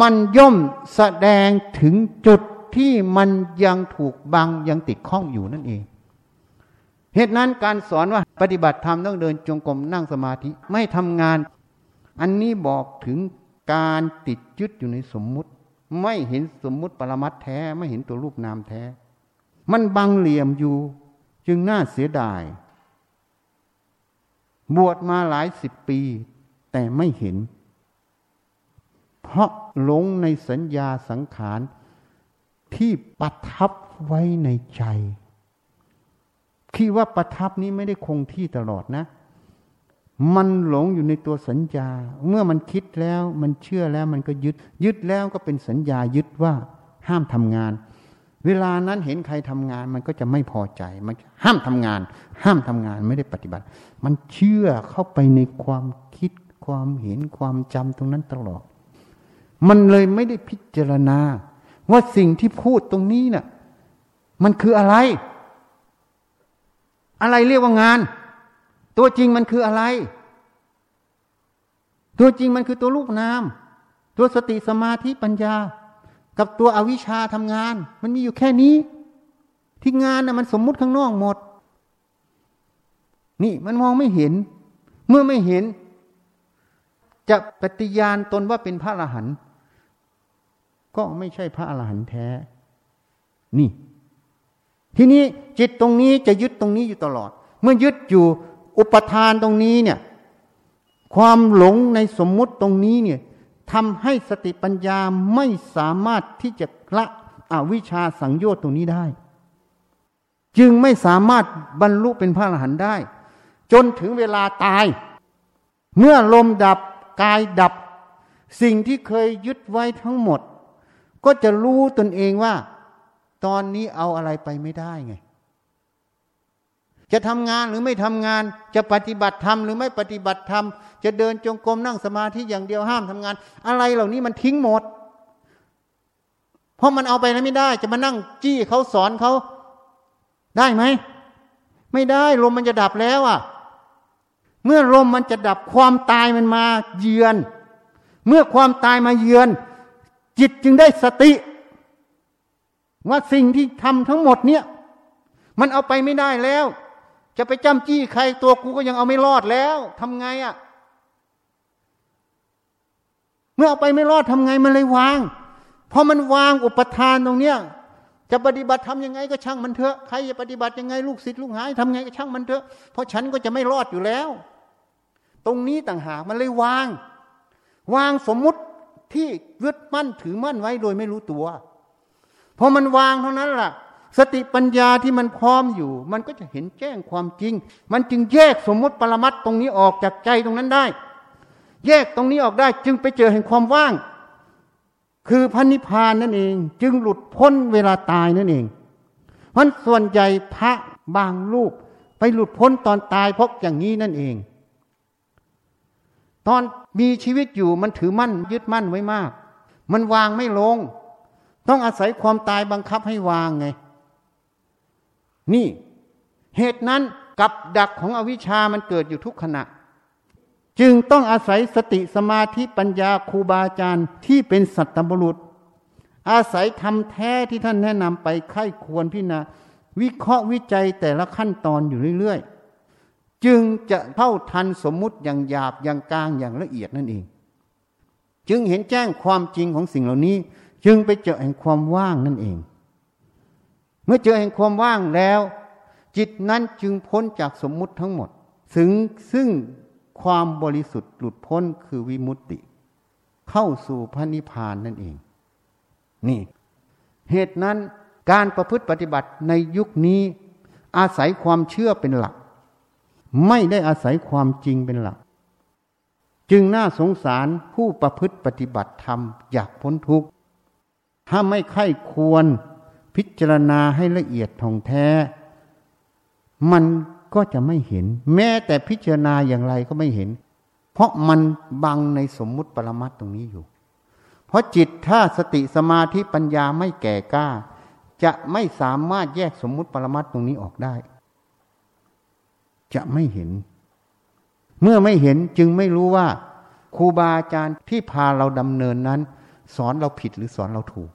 มันย่อมแสดงถึงจุดที่มันยังถูกบังยังติดข้องอยู่นั่นเอง เหตุนั้นการสอนว่าปฏิบัติธรรมต้องเดินจงกรมนั่งสมาธิไม่ทำงาน อันนี้บอกถึงการติดยึดอยู่ในสมมุติ ไม่เห็นสมมุติปรมัตแท้ ไม่เห็นตัวรูปนามแท้ มันบังเหลี่ยมอยู่ จึงน่าเสียดาย บวชมาหลายสิบปี แต่ไม่เห็น เพราะหลงในสัญญาสังขารที่ประทับไว้ในใจคิดว่าประทับนี้ไม่ได้คงที่ตลอดนะ มันหลงอยู่ในตัวสัญญา เมื่อมันคิดแล้ว มันเชื่อแล้ว มันก็ยึด ยึดแล้วก็เป็นสัญญายึดว่าห้ามทำงาน เวลานั้นเห็นใครทำงานมันก็จะไม่พอใจ มันห้ามทำงาน ห้ามทำงานไม่ได้ปฏิบัติ มันเชื่อเข้าไปในความคิดความเห็นความจำตรงนั้นตลอด มันเลยไม่ได้พิจารณา ว่าสิ่งที่พูดตรงนี้นะ่ะ มันคืออะไร อะไรเรียกว่างาน ตัวจริงมันคืออะไร ตัวจริงมันคือตัวรูปนาม ตัวสติสมาธิปัญญา กับตัวอวิชชาทำงาน มันมีอยู่แค่นี้ ที่งานนะ่ะมันสมมุติข้างนอกหมด นี่มันมองไม่เห็น เมื่อไม่เห็น จะปฏิญาณตนว่าเป็นพระอรหันต์ก็ไม่ใช่พระอรหันต์แท้ นี่ ทีนี้จิตตรงนี้จะยึดตรงนี้อยู่ตลอด เมื่อยึดอยู่อุปทานตรงนี้เนี่ย ความหลงในสมมุติตรงนี้เนี่ย ทำให้สติปัญญาไม่สามารถที่จะละอวิชชาสังโยชน์ตรงนี้ได้ จึงไม่สามารถบรรลุเป็นพระอรหันต์ได้ จนถึงเวลาตาย เมื่อลมดับกายดับ สิ่งที่เคยยึดไว้ทั้งหมด ก็จะรู้ตนเองว่า ตอนนี้เอาอะไรไปไม่ได้ไง จะทำงานหรือไม่ทำงานจะปฏิบัติธรรมหรือไม่ปฏิบัติธรรม จะเดินจงกรมนั่งสมาธิอย่างเดียวห้ามทำงาน อะไรเหล่านี้มันทิ้งหมด เพราะมันเอาไปแล้วไม่ได้ จะมานั่งจี้เขาสอนเขาได้ไหม ไม่ได้ลมมันจะดับแล้วอะ เมื่อลมมันจะดับความตายมันมาเยือน เมื่อความตายมาเยือน จิตจึงได้สติ ว่าสิ่งที่ทำทั้งหมดเนี่ย มันเอาไปไม่ได้แล้ว จะไปจ้ำจี้ใครตัวกูก็ยังเอาไม่รอดแล้วทำไงอะ่ะ เมื่อเอาไปไม่รอดทำไงมันเลยวางพอมันวางอุปทานตรงเนี้ยจะปฏิบัติทำยังไงก็ช่างมันเถอะใครจะปฏิบัติยังไงลูกศิษย์ลูกหายทำไงก็ช่างมันเถอะเพราะฉันก็จะไม่รอดอยู่แล้ว ตรงนี้ต่างหากมันเลยวาง วางสมมุติที่ยึดมั่นถือมั่นไว้โดยไม่รู้ตัวพอมันวางเท่านั้นล่ะ สติปัญญาที่มันพร้อมอยู่ มันก็จะเห็นแจ้งความจริง มันจึงแยกสมมติปรมัตตรงนี้ออกจากใจตรงนั้นได้ แยกตรงนี้ออกได้จึงไปเจอแห่งความว่าง คือพันนิพานนั่นเอง จึงหลุดพ้นเวลาตายนั่นเอง เพราะส่วนใหญ่พระบางรูปไปหลุดพ้นตอนตายเพราะอย่างนี้นั่นเอง ตอนมีชีวิตอยู่มันถือมั่นยึดมั่นไว้มาก มันวางไม่ลง ต้องอาศัยความตายบังคับให้วางไง นี่ เหตุนั้นกับดักของอวิชามันเกิดอยู่ทุกขณะ จึงต้องอาศัยสติสมาธิปัญญาครูบาอาจารย์ที่เป็นสัตตบุรุษ อาศัยทำแท้ที่ท่านแนะนำไปไข้ควรพิจารณาวิเคราะห์วิจัยแต่ละขั้นตอนอยู่เรื่อยๆ จึงจะเท่าทันสมมุติอย่างหยาบอย่างกลางอย่างละเอียดนั่นเอง จึงเห็นแจ้งความจริงของสิ่งเหล่านี้ จึงไปเจอแห่งความว่างนั่นเอง เมื่อเจอแห่งความว่างแล้ว จิตนั้นจึงพ้นจากสมมุติทั้งหมด ถึงซึ่ง ความบริสุทธิ์หลุดพ้นคือวิมุตติ เข้าสู่พระนิพพานนั่นเอง นี่ เหตุนั้นการประพฤติปฏิบัติในยุคนี้ อาศัยความเชื่อเป็นหลัก ไม่ได้อาศัยความจริงเป็นหลัก จึงน่าสงสารผู้ประพฤติปฏิบัติธรรมอยากพ้นทุกข์ ถ้าไม่ไข้ควรพิจารณาให้ละเอียดท่องแท้ มัน ก็จะไม่เห็น แม้แต่พิจารณาอย่างไรก็ไม่เห็น เพราะมันบังในสมมุติปรมัตตรงนี้อยู่ เพราะจิตถ้าสติสมาธิปัญญาไม่แก่กล้า จะไม่สามารถแยกสมมุติปรมัตตรงนี้ออกได้ จะไม่เห็น เมื่อไม่เห็นจึงไม่รู้ว่าครูบาอาจารย์ที่พาเราดำเนินนั้น สอนเราผิดหรือสอนเราถูก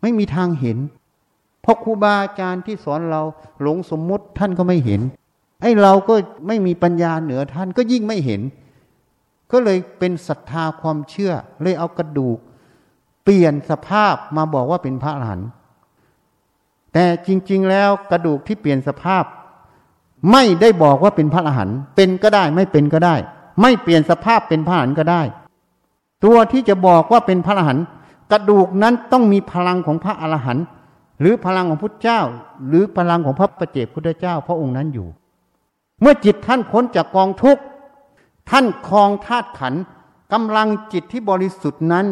ไม่มีทางเห็น เพราะครูบาอาจารย์ที่สอนเราหลงสมมุติท่านก็ไม่เห็น ไอ้เราก็ไม่มีปัญญาเหนือท่านก็ยิ่งไม่เห็น ก็เลยเป็นศรัทธาความเชื่อ เลยเอากระดูก เปลี่ยนสภาพมาบอกว่าเป็นพระอรหันต์แต่จริง ๆ แล้วกระดูกที่เปลี่ยนสภาพ ไม่ได้บอกว่าเป็นพระอรหันต์เป็นก็ได้ไม่เป็นก็ได้ ไม่เปลี่ยนสภาพเป็นพระอรหันต์ก็ได้ ตัวที่จะบอกว่าเป็นพระอรหันต์กระดูกนั้นต้องมีพลังของพระอรหันต์ หรือพลังของพุทธเจ้า หรือพลังของพระประเจกพุทธเจ้า พระองค์นั้นอยู่ เมื่อจิตท่านพ้นจากกองทุกข์ท่านคลองธาตุขันกำลังจิตที่บริสุทธิ์นั้น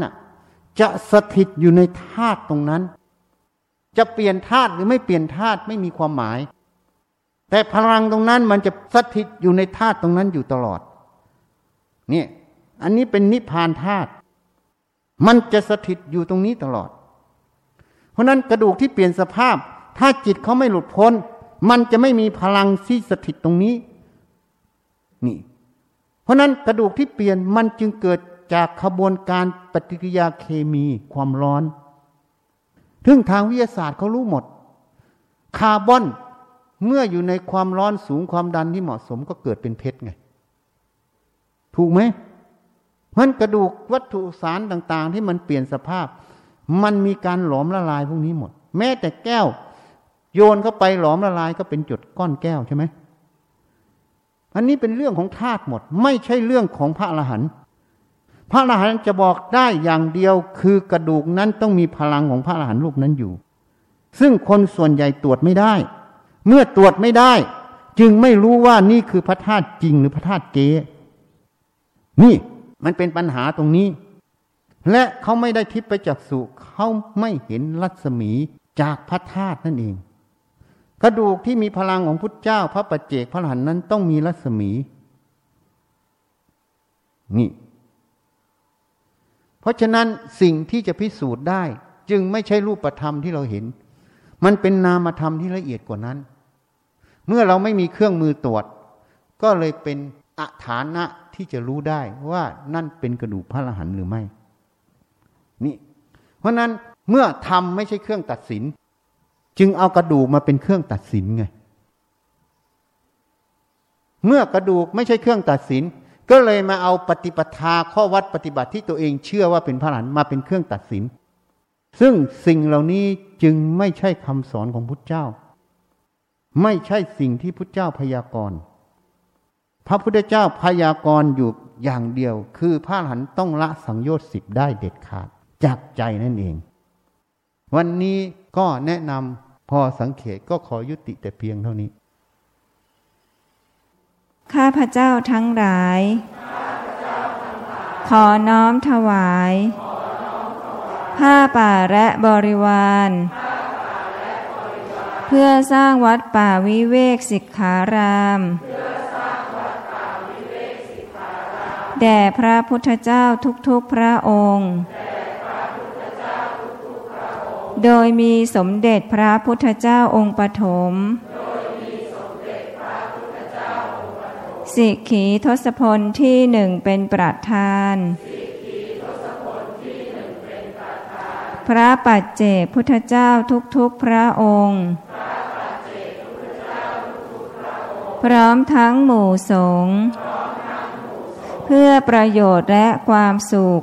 จะสถิตอยู่ในธาตุตรงนั้น จะเปลี่ยนธาตุหรือไม่เปลี่ยนธาตุไม่มีความหมาย แต่พลังตรงนั้นมันจะสถิตอยู่ในธาตุตรงนั้นอยู่ตลอดเนี่ยอันนี้เป็นนิพพานธาตุมันจะสถิตอยู่ตรงนี้ตลอด ราะนั้นกระดูกที่เปลี่ยนสภาพ ถ้าจิตเขาไม่หลุดพ้น มันจะไม่มีพลังที่สถิตตรงนี้ นี่ เพราะนั้นกระดูกที่เปลี่ยนมันจึงเกิดจากขบวนการปฏิกิริยาเคมีความร้อนถึงทางวิทยาศาสตร์เขารู้หมด คาร์บอนเมื่ออยู่ในความร้อนสูงความดันที่เหมาะสมก็เกิดเป็นเพชรไง ถูกไหมมันกระดูกวัตถุสารต่าง ๆ ที่มันเปลี่ยนสภาพ มันมีการหลอมละลายพวกนี้หมด แม้แต่แก้ว โยนเข้าไปหลอมละลายก็เป็นจุดก้อนแก้วใช่ไหมอันนี้เป็นเรื่องของธาตุหมด ไม่ใช่เรื่องของพระอรหันต์พระอรหันต์จะบอกได้อย่างเดียวคือกระดูกนั้นต้องมีพลังของพระอรหันต์รูปนั้นอยู่ ซึ่งคนส่วนใหญ่ตรวจไม่ได้ เมื่อตรวจไม่ได้ จึงไม่รู้ว่านี่คือพระธาตุจริงหรือพระธาตุเกนี่มันเป็นปัญหาตรงนี้ และเขาไม่ได้ทิพย์ไปจากสุเขาไม่เห็นรัศมีจากพระธาตุนั่นเอง กระดูกที่มีพลังของพุทธเจ้า พระปัจเจกพระหันนั้นต้องมีรัศมี นี่ เพราะฉะนั้นสิ่งที่จะพิสูจน์ได้ จึงไม่ใช่รูปธรรมที่เราเห็น มันเป็นนามธรรมที่ละเอียดกว่านั้น เมื่อเราไม่มีเครื่องมือตรวจ ก็เลยเป็นอัฐานะที่จะรู้ได้ว่านั่นเป็นกระดูกพระอรหันต์หรือไม่ เพราะนั้นเมื่อทำไม่ใช่เครื่องตัดสิน จึงเอากระดูกมาเป็นเครื่องตัดสินไง เมื่อกระดูกไม่ใช่เครื่องตัดสิน ก็เลยมาเอาปฏิปทาข้อวัดปฏิบัติที่ตัวเองเชื่อว่าเป็นพระหลานมาเป็นเครื่องตัดสิน ซึ่งสิ่งเหล่านี้จึงไม่ใช่คำสอนของพุทธเจ้า ไม่ใช่สิ่งที่พุทธเจ้าพยากรณ์พระพุทธเจ้าพยากรณ์อยู่อย่างเดียว คือพระหลานต้องละสังโยชน์สิบได้เด็ดขาด จากใจนั่นเอง วันนี้ก็แนะนำพอสังเกตก็ขอยุติแต่เพียงเท่านี้ ข้าพระเจ้าทั้งหลาย ขอน้อมถวาย ผ้าป่าและบริวาร เพื่อสร้างวัดป่าวิเวกสิกขารามแด่พระพุทธเจ้าทุกๆพระองค์ โดยมีสมเด็จพระพุทธเจ้าองค์ปฐมสิกขีทศพลที่หนึ่งเป็นประธาน พระปัจเจกพุทธเจ้าทุกๆพระองค์ พร้อมทั้งหมู่สงฆ์เพื่อประโยชน์และความสุข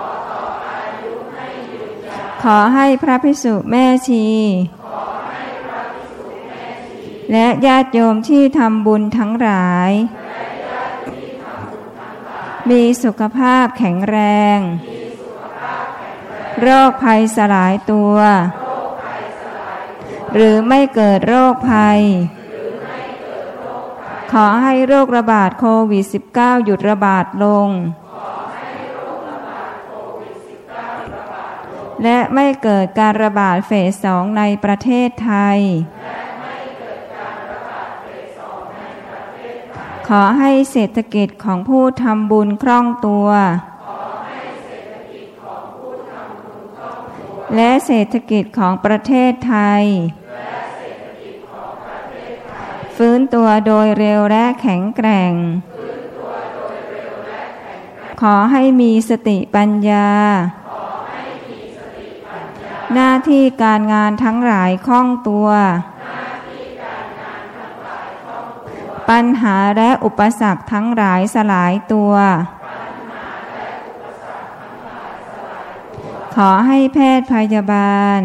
ข ขอให้พระพิสุแม่ชี และญาติโยมที่ทำบุญทั้งหลาย มีสุขภาพแข็งแรง โรคภัยสลายตัว หรือไม่เกิดโรคภัย ขอให้โรคระบาดโควิด -19 หยุดระบาดลง และไม่เกิดการระบาดเฟสสองในประเทศไทย ขอให้เศรษฐกิจของผู้ทำบุญคล่องตัว และเศรษฐกิจของประเทศไทย ฟื้นตัวโดยเร็วและแข็งแกร่ง ขอให้มีสติปัญญา หน้าที่การงานทั้งหลายคล่องตัว ปัญหาและอุปสรรคทั้งหลายสลายตัว ขอให้แพทย์พยาบาล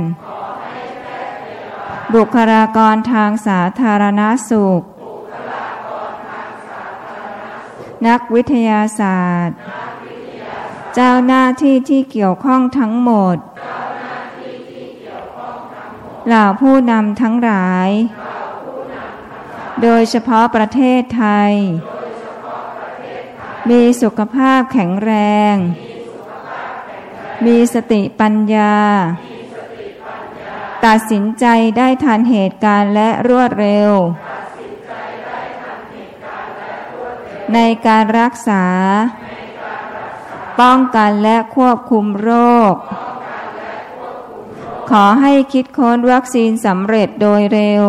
บุคลากรทางสาธารณสุข นักวิทยาศาสตร์ เจ้าหน้าที่ที่เกี่ยวข้องทั้งหมด เหล่าผู้นำทั้งหลาย โดยเฉพาะประเทศไทย มีสุขภาพแข็งแรง มีสติปัญญา ตัดสินใจได้ทันเหตุการณ์และรวดเร็ว ในการรักษา ป้องกันและควบคุมโรค ขอให้คิดค้นวัคซีนสำเร็จโดยเร็ว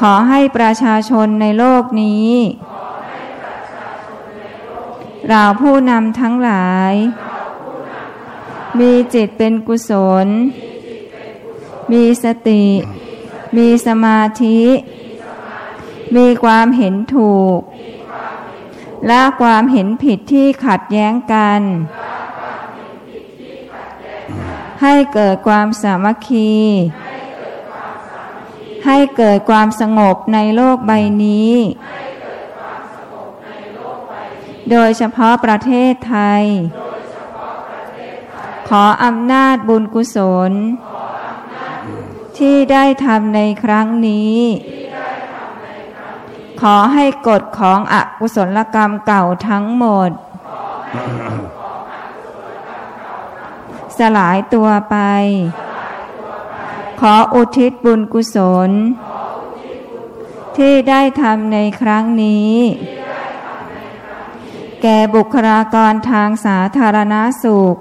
ขอให้ประชาชนในโลกนี้ เราผู้นำทั้งหลาย มีจิตเป็นกุศล มีสติ มีสมาธิ มีความเห็นถูก และความเห็นผิดที่ขัดแย้งกัน ให้เกิดความสามัคคี ให้เกิดความสงบในโลกใบนี้ โดยเฉพาะประเทศไทย ขออำนาจบุญกุศล ที่ได้ทำในครั้งนี้ ขอให้กฎของอกุศลกรรมเก่าทั้งหมด สลายตัวไป ขออุทิศบุญกุศล ที่ได้ทำในครั้งนี้ แก่บุคลากรทางสาธารณสุข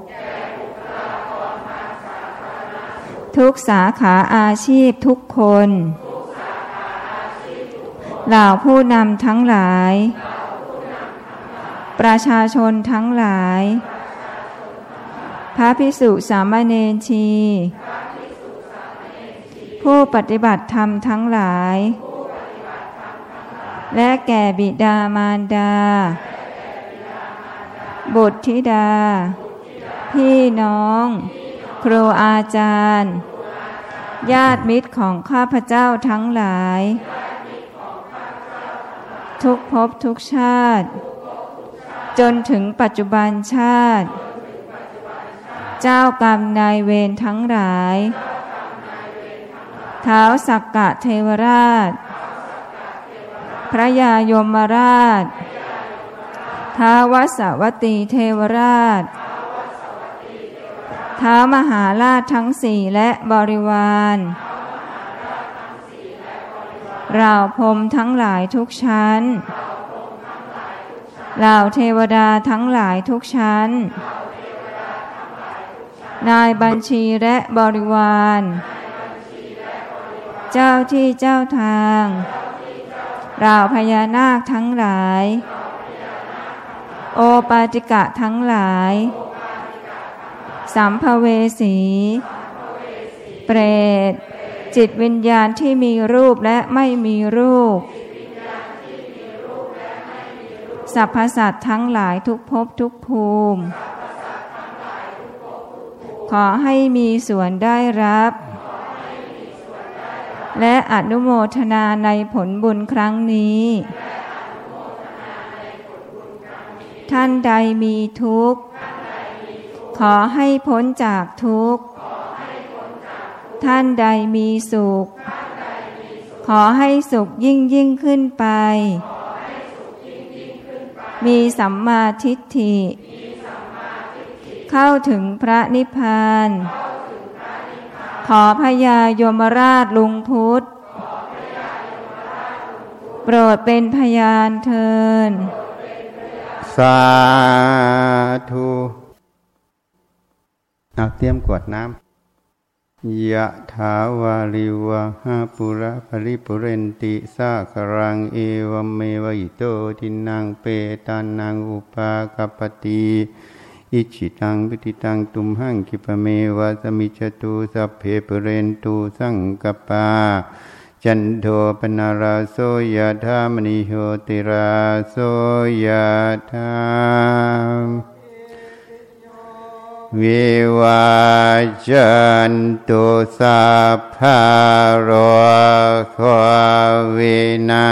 ทุกสาขาอาชีพทุกคนเหล่าผู้นำทั้งหลาย ประชาชนทั้งหลายพ ระพิสุสามเณรชี ผู้ปฏิบัติธรรมทั้งหลาย และแก่บิดามารดา บุตรธิดา พี่น้อง ครูอาจารย์ ญาติมิตรของข้าพเจ้าทั้งหลาย ทุกภพทุกชาติ จนถึงปัจจุบันชาติ เจ้ากรรมนายเวรทั้งหลายเท้าสักกะเทวราช พระยายมราชท้าวสวัตตีเทวราชท้ามหาราชทั้งสี่และบริวารเราพรมทั้งหลายทุกชั้นเหล่าเทวดาทั้งหลายทุกชั้น นายบัญชีและบริวาร เจ้าที่เจ้าทางเราพญานาคทั้งหลาย โอปาติกะทั้งหลาย สัมภเวสี เปรต จิตวิญญาณที่มีรูปและไม่มีรูปสรรพสัตว์ทั้งหลายทุกภพทุกภูมิ ขอให้มีส่วนได้รับ และอนุโมทนาในผลบุญครั้งนี้ ท่านใดมีทุกข์ ขอให้พ้นจากทุกข์ ท่านใดมีสุข ขอให้สุขยิ่งยิ่งขึ้นไป มีสัมมาทิฏฐิ เข้าถึงพระนิพพาน ขอพญายมราชลุงพุทธ โปรดเป็นพยานเทิน สาธุเอาเตรียมกวดน้ำยะถาวาริวะหาปุระภริปุเรนติสาครังเอวเมวิโตทินังเปตานังอุปากปติ อิจิตังปิติตังตุมหังคิปเมวะสมิจตุสัพเพปเรนตุสังกปา จันโทปนาราโสยธามณิโหติราโสยธามวิวาจันตุสัพพโรโควินา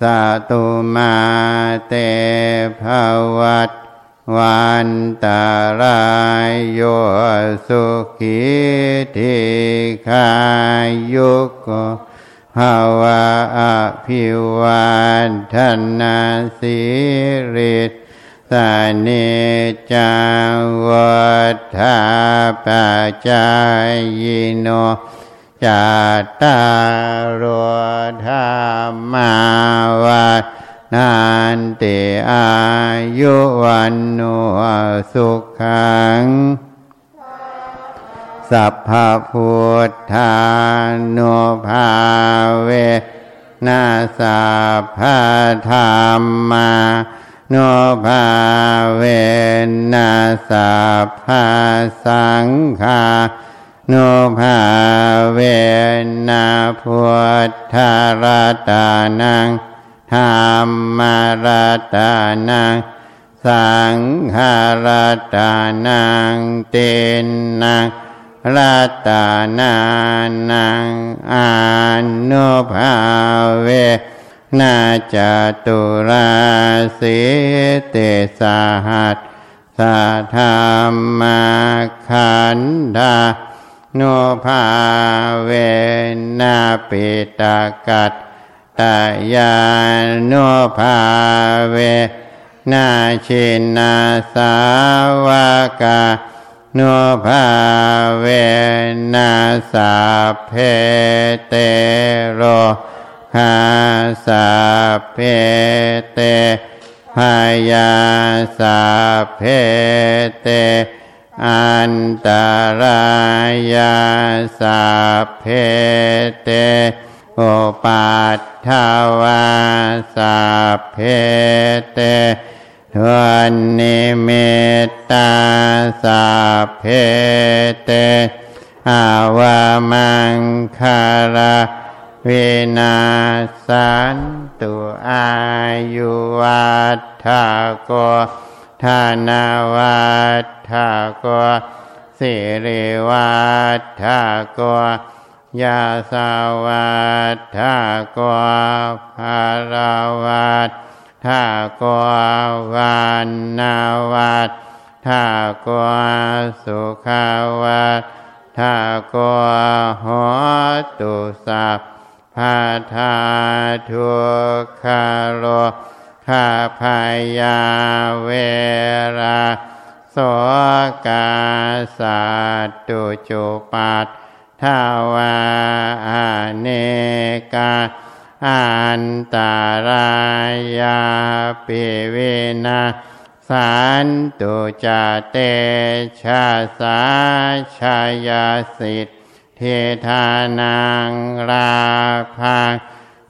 สตุมาเตภวัต วันตารายโยสุขิธิขายุกภาวะอภิวันทนาสิริสเนจาวัฏาปจายโนจัตตารธรรมาวัฏ นันติอายุวันโนสุขัง สัพพพุทธานุภาเวนาสัพพธรรมานุภาเวนาสัพพสังฆานุภาเวนาพุทธรัตานัง ธรรมรัตนังสังฆรัตานังเตนนังรัตานานังอานุภาเวนาจตุราสิเตสาหัสสาธรรมาขันธาโนภาเวนาปิตากัต ตายานุภาเวนาชินาสาวกานุภาเวนาสาเพเตโรหาสาเพเตพายาสาเพเต อันตรายาสาเพเต อปัตถาวาสาเพเตวันนิเมตตาสาเพเตอาวามังคาราวินาสันตุอายุวัฏฐโกธานาวัฏฐโกสิริวัฏฐโก ยาสาวัตถากวาภาราวัตถากวาวันนาวัตถากวาสุขาวัตถากวาหอตุสัพพาทาทุกขาโลขาพายาเวราโสกาสัตตุจุปัต ทาวาเนกาอันตารายาปิเวนะสันตุจเตชาสาชายาสิทเทธานังราพั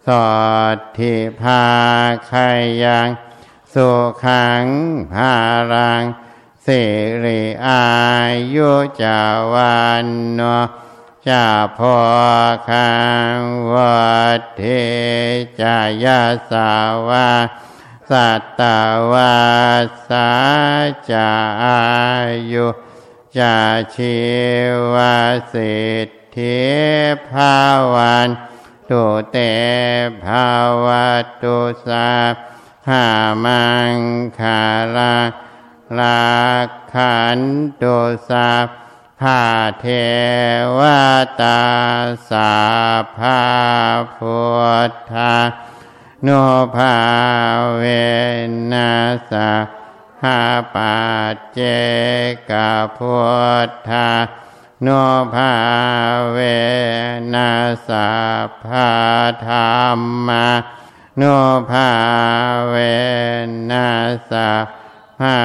สอดทิภาคยังสุขังภารังสิริอายุจาวันโน จาพอคังวัดเทจายาสาวาสัตตวาสาจาอายุจาชีวาสิทธิภาวันตุเตภาวตุสาหามังคาลาลาขันตุสา ภาเทวตาสาภาพุทธาโนภาเวนัสาหาปัจเจกพุทธาโนภาเวนัสาภาธรรมาโนภาเวนัสาภา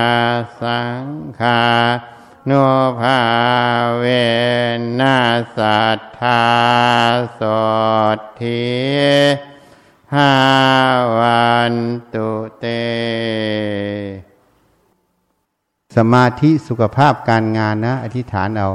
สังฆา นภาเวนัสัทธาโสทิหาวันตุเต สมาธิสุขภาพการงานนะ อธิษฐานเอา